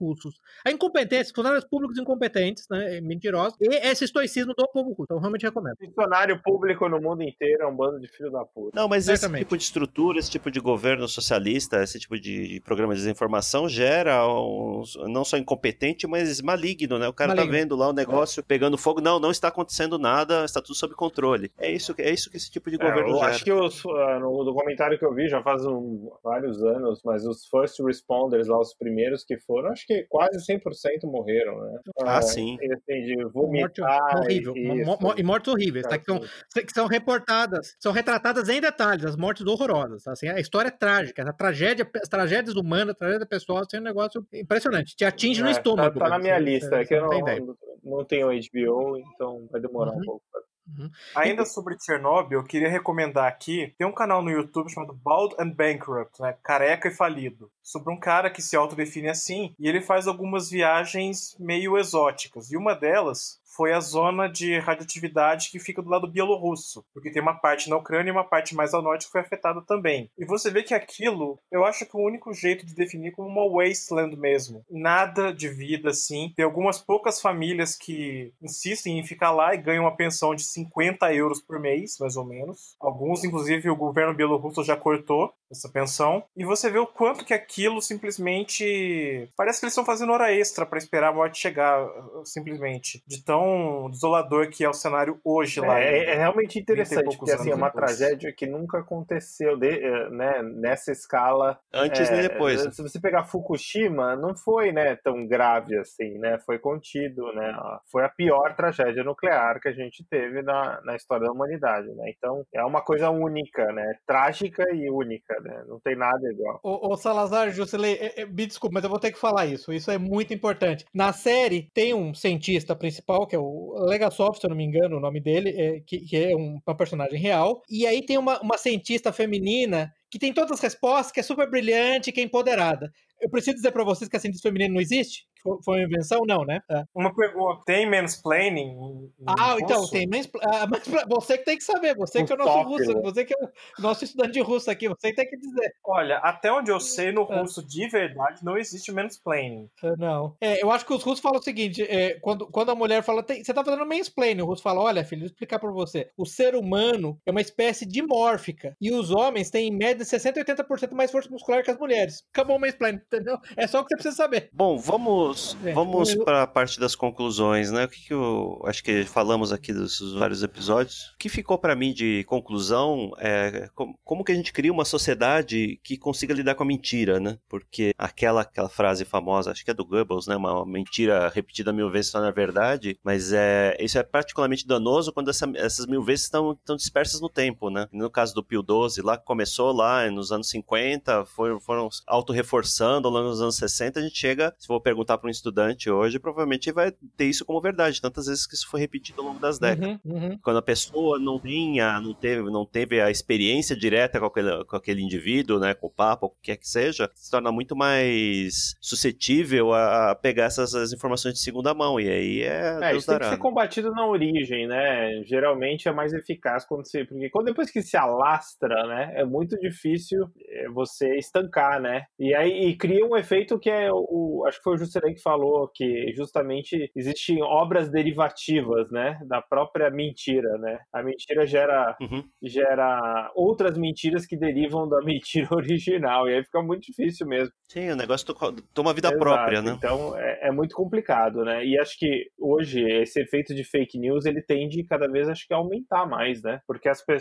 russos, a incompetência, funcionários públicos incompetentes, né, mentirosos, e esse estoicismo do povo russo. Então realmente recomendo. Funcionário público no mundo inteiro é um bando de filho da puta. Não, mas Certamente. esse tipo de estrutura, esse tipo de governo socialista, esse tipo de, programa de desinformação gera uns- não só incompetente, mas maligno, né? O cara Maligno. tá vendo lá o negócio pegando fogo, não, não está acontecendo nada, está tudo sob controle. É isso, que- é isso que esse tipo de É, governo eu gera. acho que os, ah, no documentário que eu vi já faz um- vários anos, mas os first responders lá, os primeiros que foram, acho que quase 100% morreram, né? Ah, É, sim. assim, de Morte vomitar horrível. e, Mo- mo- E mortes horríveis, tá? Que são, assim. que são reportadas, são retratadas em detalhes, as mortes horrorosas. Assim, a história é trágica, a tragédia, as tragédias humanas, a tragédia pessoal, assim, é um negócio impressionante. Te atinge no É, estômago. Tá, tá na minha Você- lista, é que eu não, tem ideia. Não, não tem o HBO, então vai demorar Uhum. um pouco. Uhum. Ainda sobre Chernobyl, eu queria recomendar aqui, tem um canal no YouTube chamado Bald and Bankrupt, né? Careca e Falido. Sobre um cara que se autodefine assim, e ele faz algumas viagens meio exóticas. E uma delas foi a zona de radioatividade que fica do lado bielorrusso, porque tem uma parte na Ucrânia e uma parte mais ao norte que foi afetada também. E você vê que aquilo, eu acho que o único jeito de definir como uma wasteland mesmo. Nada de vida assim. Tem algumas poucas famílias que insistem em ficar lá e ganham uma pensão de 50 euros por mês, mais ou menos. Alguns, inclusive, o governo bielorrusso já cortou essa pensão. E você vê o quanto que aquilo simplesmente. Parece que eles estão fazendo hora extra para esperar a morte chegar, simplesmente. De tão desolador que é o cenário hoje lá. É, é realmente 30 interessante, porque assim, é uma depois. tragédia que nunca aconteceu de- eh, né, nessa escala. Antes É, nem depois. né? Se você pegar Fukushima, não foi né, tão grave assim, né? Foi contido, né? Foi a pior tragédia nuclear que a gente teve na, na história da humanidade, né? Então é uma coisa única, né? Trágica e única, né? Não tem nada igual. Ô, ô Salazar, Jusilei, é- é, me desculpa, mas eu vou ter que falar isso. Isso é muito importante. Na série, tem um cientista principal, que é o Legasov, se eu não me engano, o nome dele, é, que, que é um, uma personagem real. E aí tem uma, uma cientista feminina que tem todas as respostas, que é super brilhante, que é empoderada. Eu preciso dizer pra vocês que a cientista feminina não existe? Foi- uma invenção? Não, né? É. Uma pergunta: tem mansplaining? em- em Ah, então, russo? tem mais. Ah, mas você que tem que saber, você que é o nosso toque, russo, né? você que é o nosso estudante de russo aqui, você que tem que dizer. Olha, até onde eu sei, no É. russo de verdade não existe mansplaining. Ah, Não. É, eu acho que os russos falam o seguinte: é, quando, quando a mulher fala, "Tem- você tá fazendo mansplaining, o russo fala: olha, filho, deixa eu explicar pra você. O ser humano é uma espécie dimórfica e os homens têm em média 60 a 80% mais força muscular que as mulheres. Acabou o mansplaining, entendeu? É só o que você precisa saber. Bom, vamos, Gente, vamos eu- para a parte das conclusões, né? O que, que eu acho que falamos aqui dos vários episódios. O que ficou para mim de conclusão é como, como que a gente cria uma sociedade que consiga lidar com a mentira, né? Porque aquela, aquela frase famosa, acho que é do Goebbels, né? Uma mentira repetida mil vezes só na verdade, mas é, isso é particularmente danoso quando essa- essas mil vezes estão, estão dispersas no tempo, né? No caso do Pio 12, lá começou lá nos anos 50, foi, foram auto-reforçando ao longo dos anos 60, a gente chega, se for perguntar para um estudante hoje, provavelmente vai ter isso como verdade, tantas vezes que isso foi repetido ao longo das décadas. Uhum, uhum. Quando a pessoa não tinha, não teve, não teve a experiência direta com aquele, com aquele indivíduo, né, com o papo, o que quer que seja, se torna muito mais suscetível a, a pegar essas as informações de segunda mão, e aí é, É, Deus isso tem que ser né? combatido na origem, né? Geralmente é mais eficaz quando você. Porque quando depois que se alastra, né? É muito difícil é, você estancar, né? E aí e cria um efeito que é o. Acho que foi o Juscelin que falou, que justamente existem obras derivativas, né? Da própria mentira, né? A mentira gera, Uhum. gera outras mentiras que derivam da mentira original. E aí fica muito difícil mesmo. Sim, o negócio to- toma vida Exato, própria, né? Então é, é muito complicado, né? E acho que hoje esse efeito de fake news ele tende cada vez acho que a aumentar mais, né? Porque as, pe-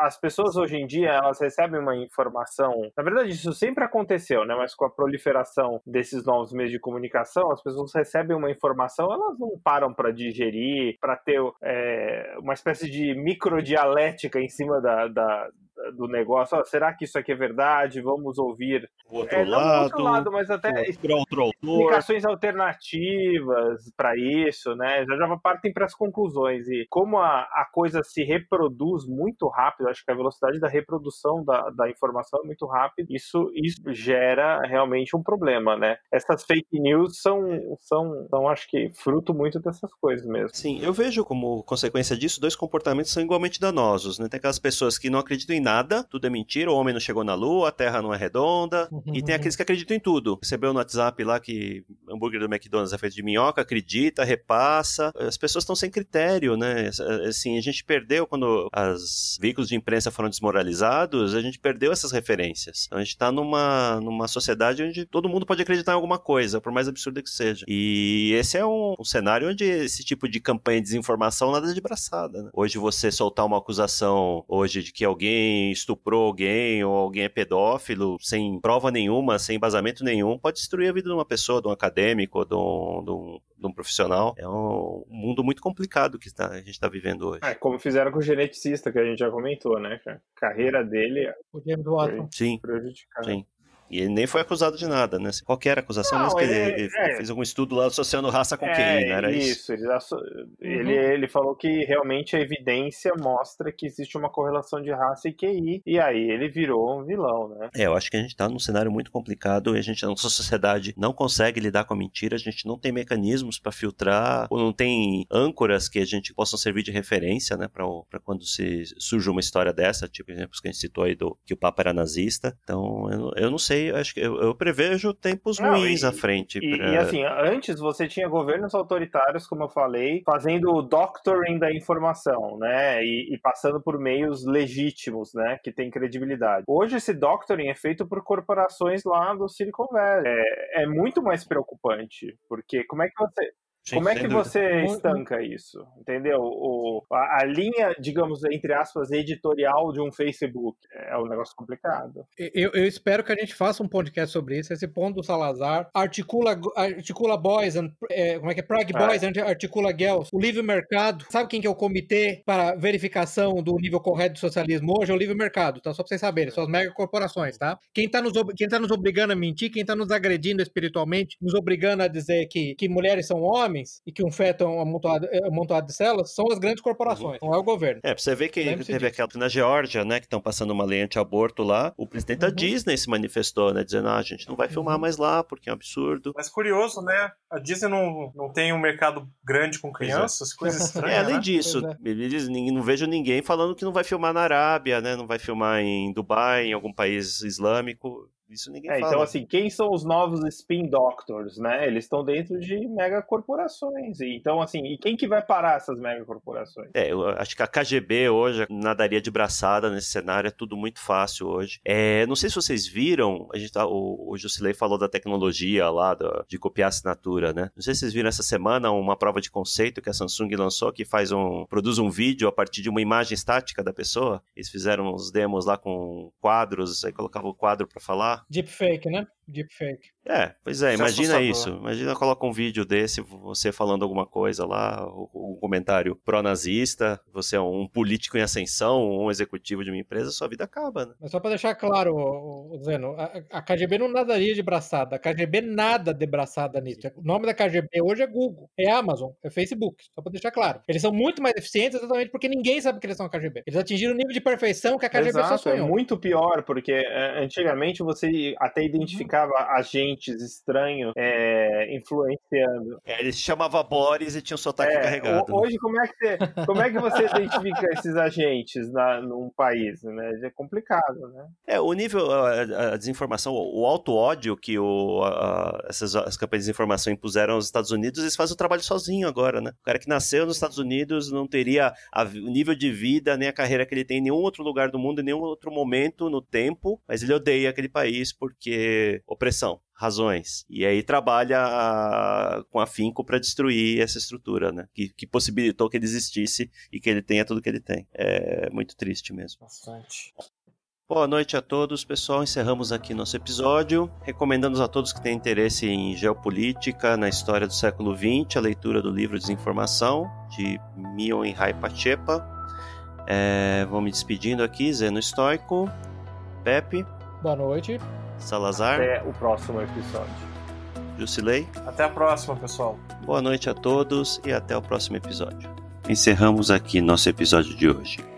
as pessoas hoje em dia elas recebem uma informação. Na verdade isso sempre aconteceu, né? Mas com a proliferação desses novos meios de comunicação, as pessoas recebem uma informação, elas não param para digerir, para ter é, uma espécie de microdialética em cima da, da- do negócio. Ó, será que isso aqui é verdade? Vamos ouvir O outro é, não lado, outro lado, mas até explicações alternativas para isso, né? Já, já partem para as conclusões. E como a, a coisa se reproduz muito rápido, acho que a velocidade da reprodução da, da informação é muito rápida, isso, isso gera realmente um problema, né? Essas fake news são, são, são, acho que, fruto muito dessas coisas mesmo. Sim, eu vejo como consequência disso dois comportamentos são igualmente danosos, né? Tem aquelas pessoas que não acreditam em nada, tudo é mentira, o homem não chegou na lua, a terra não é redonda, Uhum, e tem aqueles que acreditam em tudo. Recebeu no WhatsApp lá que hambúrguer do McDonald's é feito de minhoca, acredita, repassa. As pessoas estão sem critério, né? Assim, a gente perdeu quando os veículos de imprensa foram desmoralizados, a gente perdeu essas referências. Então a gente tá numa, numa sociedade onde todo mundo pode acreditar em alguma coisa, por mais absurda que seja. E esse é um, um cenário onde esse tipo de campanha de desinformação nada de braçada, né? Hoje você soltar uma acusação hoje de que alguém estuprou alguém ou alguém é pedófilo sem prova nenhuma, sem embasamento nenhum, pode destruir a vida de uma pessoa, de um acadêmico, de um, de um, de um profissional. É um mundo muito complicado que tá, a gente está vivendo hoje. É, como fizeram com o geneticista, que a gente já comentou, né? A carreira dele é O James Watson. Sim, sim. E ele nem foi acusado de nada, né? Qualquer acusação, não, mesmo que ele, ele é, fez algum estudo lá associando raça com é, QI, não era isso? Isso, ele, ele, uhum. ele falou que realmente a evidência mostra que existe uma correlação de raça e QI, e aí ele virou um vilão, né? É, eu acho que a gente tá num cenário muito complicado e a gente, a nossa sociedade não consegue lidar com a mentira, a gente não tem mecanismos para filtrar, ou não tem âncoras que a gente possam servir de referência, né, para quando se surge uma história dessa, tipo exemplos que a gente citou aí do que o Papa era nazista. Então, eu, eu não sei, acho que eu, eu prevejo tempos não, ruins e, à frente. E, pra... e, assim, antes você tinha governos autoritários, como eu falei, fazendo o doctoring da informação, né, e, e passando por meios legítimos, né, que tem credibilidade. Hoje esse doctoring é feito por corporações lá do Silicon Valley. É, é muito mais preocupante, porque como é que você Sim, Como é que você estanca isso? Entendeu? O, a, a, linha, digamos, entre aspas, editorial de um Facebook é um negócio complicado. Eu, eu, espero que a gente faça um podcast sobre isso. Esse ponto do Salazar articula, articula boys, and, é, como é que é? Prague é. Boys, é. articula girls. O livre mercado. Sabe quem que é o comitê para verificação do nível correto do socialismo hoje? É o livre mercado, tá? Só pra vocês saberem. São as megacorporações, tá? Quem tá, nos, quem tá nos obrigando a mentir, quem tá nos agredindo espiritualmente, nos obrigando a dizer que, que mulheres são homens, homens e que um feto é um amontoado, é um amontoado de células são as grandes corporações, uhum. não é o governo. É, pra você ver que Lembre teve aquela na Geórgia, né, que estão passando uma lei anti-aborto lá, o presidente uhum. da Disney se manifestou, né, dizendo, ah, a gente não vai filmar uhum. mais lá porque é um absurdo. Mas curioso, né, a Disney não, não tem um mercado grande com é. crianças, coisas estranhas, É, além né? disso, é. eles, não vejo ninguém falando que não vai filmar na Arábia, né, não vai filmar em Dubai, em algum país islâmico. Isso ninguém é, então, fala. Então, assim, quem são os novos spin doctors, né? Eles estão dentro de megacorporações. Então, assim, e quem que vai parar essas megacorporações? É, eu acho que a KGB hoje nadaria de braçada nesse cenário, é tudo muito fácil hoje. É, não sei se vocês viram, a gente tá, o, o Jusilei falou da tecnologia lá, do, de copiar assinatura, né? Não sei se vocês viram essa semana uma prova de conceito que a Samsung lançou, que faz um, produz um vídeo a partir de uma imagem estática da pessoa. Eles fizeram uns demos lá com quadros, aí colocavam o quadro para falar. Deepfake, né? Deepfake. É, pois é, imagina isso. Imagina coloca um vídeo desse, você falando alguma coisa lá, um comentário pró-nazista, você é um político em ascensão, um executivo de uma empresa, sua vida acaba, né? Mas só para deixar claro, Zeno, a, a, KGB não nadaria de braçada. A KGB nada de braçada nisso. O nome da KGB hoje é Google, é Amazon, é Facebook, só para deixar claro. Eles são muito mais eficientes exatamente porque ninguém sabe que eles são a KGB. Eles atingiram o nível de perfeição que a KGB Exato, só sonhou. é muito pior, porque é, antigamente você até identificava ficava agentes estranhos é, influenciando. É, ele se chamava Boris e tinha o sotaque é, carregado. Hoje, como é que você, como é que você identifica esses agentes na, num país? Né? É complicado, né? É, o nível, a, a desinformação, o alto ódio que o, a, essas as campanhas de desinformação impuseram aos Estados Unidos, eles fazem o trabalho sozinho agora, né? O cara que nasceu nos Estados Unidos não teria a, o nível de vida nem a carreira que ele tem em nenhum outro lugar do mundo, em nenhum outro momento no tempo, mas ele odeia aquele país porque opressão, razões. E aí trabalha a, com afinco para destruir essa estrutura, né? Que, que, possibilitou que ele existisse e que ele tenha tudo que ele tem. É muito triste mesmo. Bastante. Boa noite a todos, pessoal. Encerramos aqui nosso episódio. Recomendamos a todos que têm interesse em geopolítica, na história do século XX, a leitura do livro Desinformação, de Mion e Rai Pachepa. É, vou me despedindo aqui, Zeno Estoico, Pepe. Boa noite. Salazar. Até o próximo episódio. Jusilei. Até a próxima, pessoal. Boa noite a todos e até o próximo episódio. Encerramos aqui nosso episódio de hoje.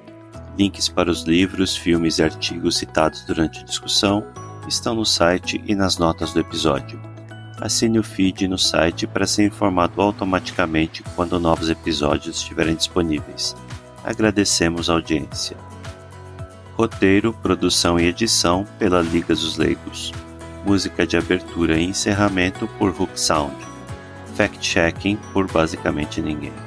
Links para os livros, filmes e artigos citados durante a discussão estão no site e nas notas do episódio. Assine o feed no site para ser informado automaticamente quando novos episódios estiverem disponíveis. Agradecemos a audiência. Roteiro, produção e edição pela Liga dos Leigos. Música de abertura e encerramento por Hook Sound. Fact-checking por basicamente ninguém.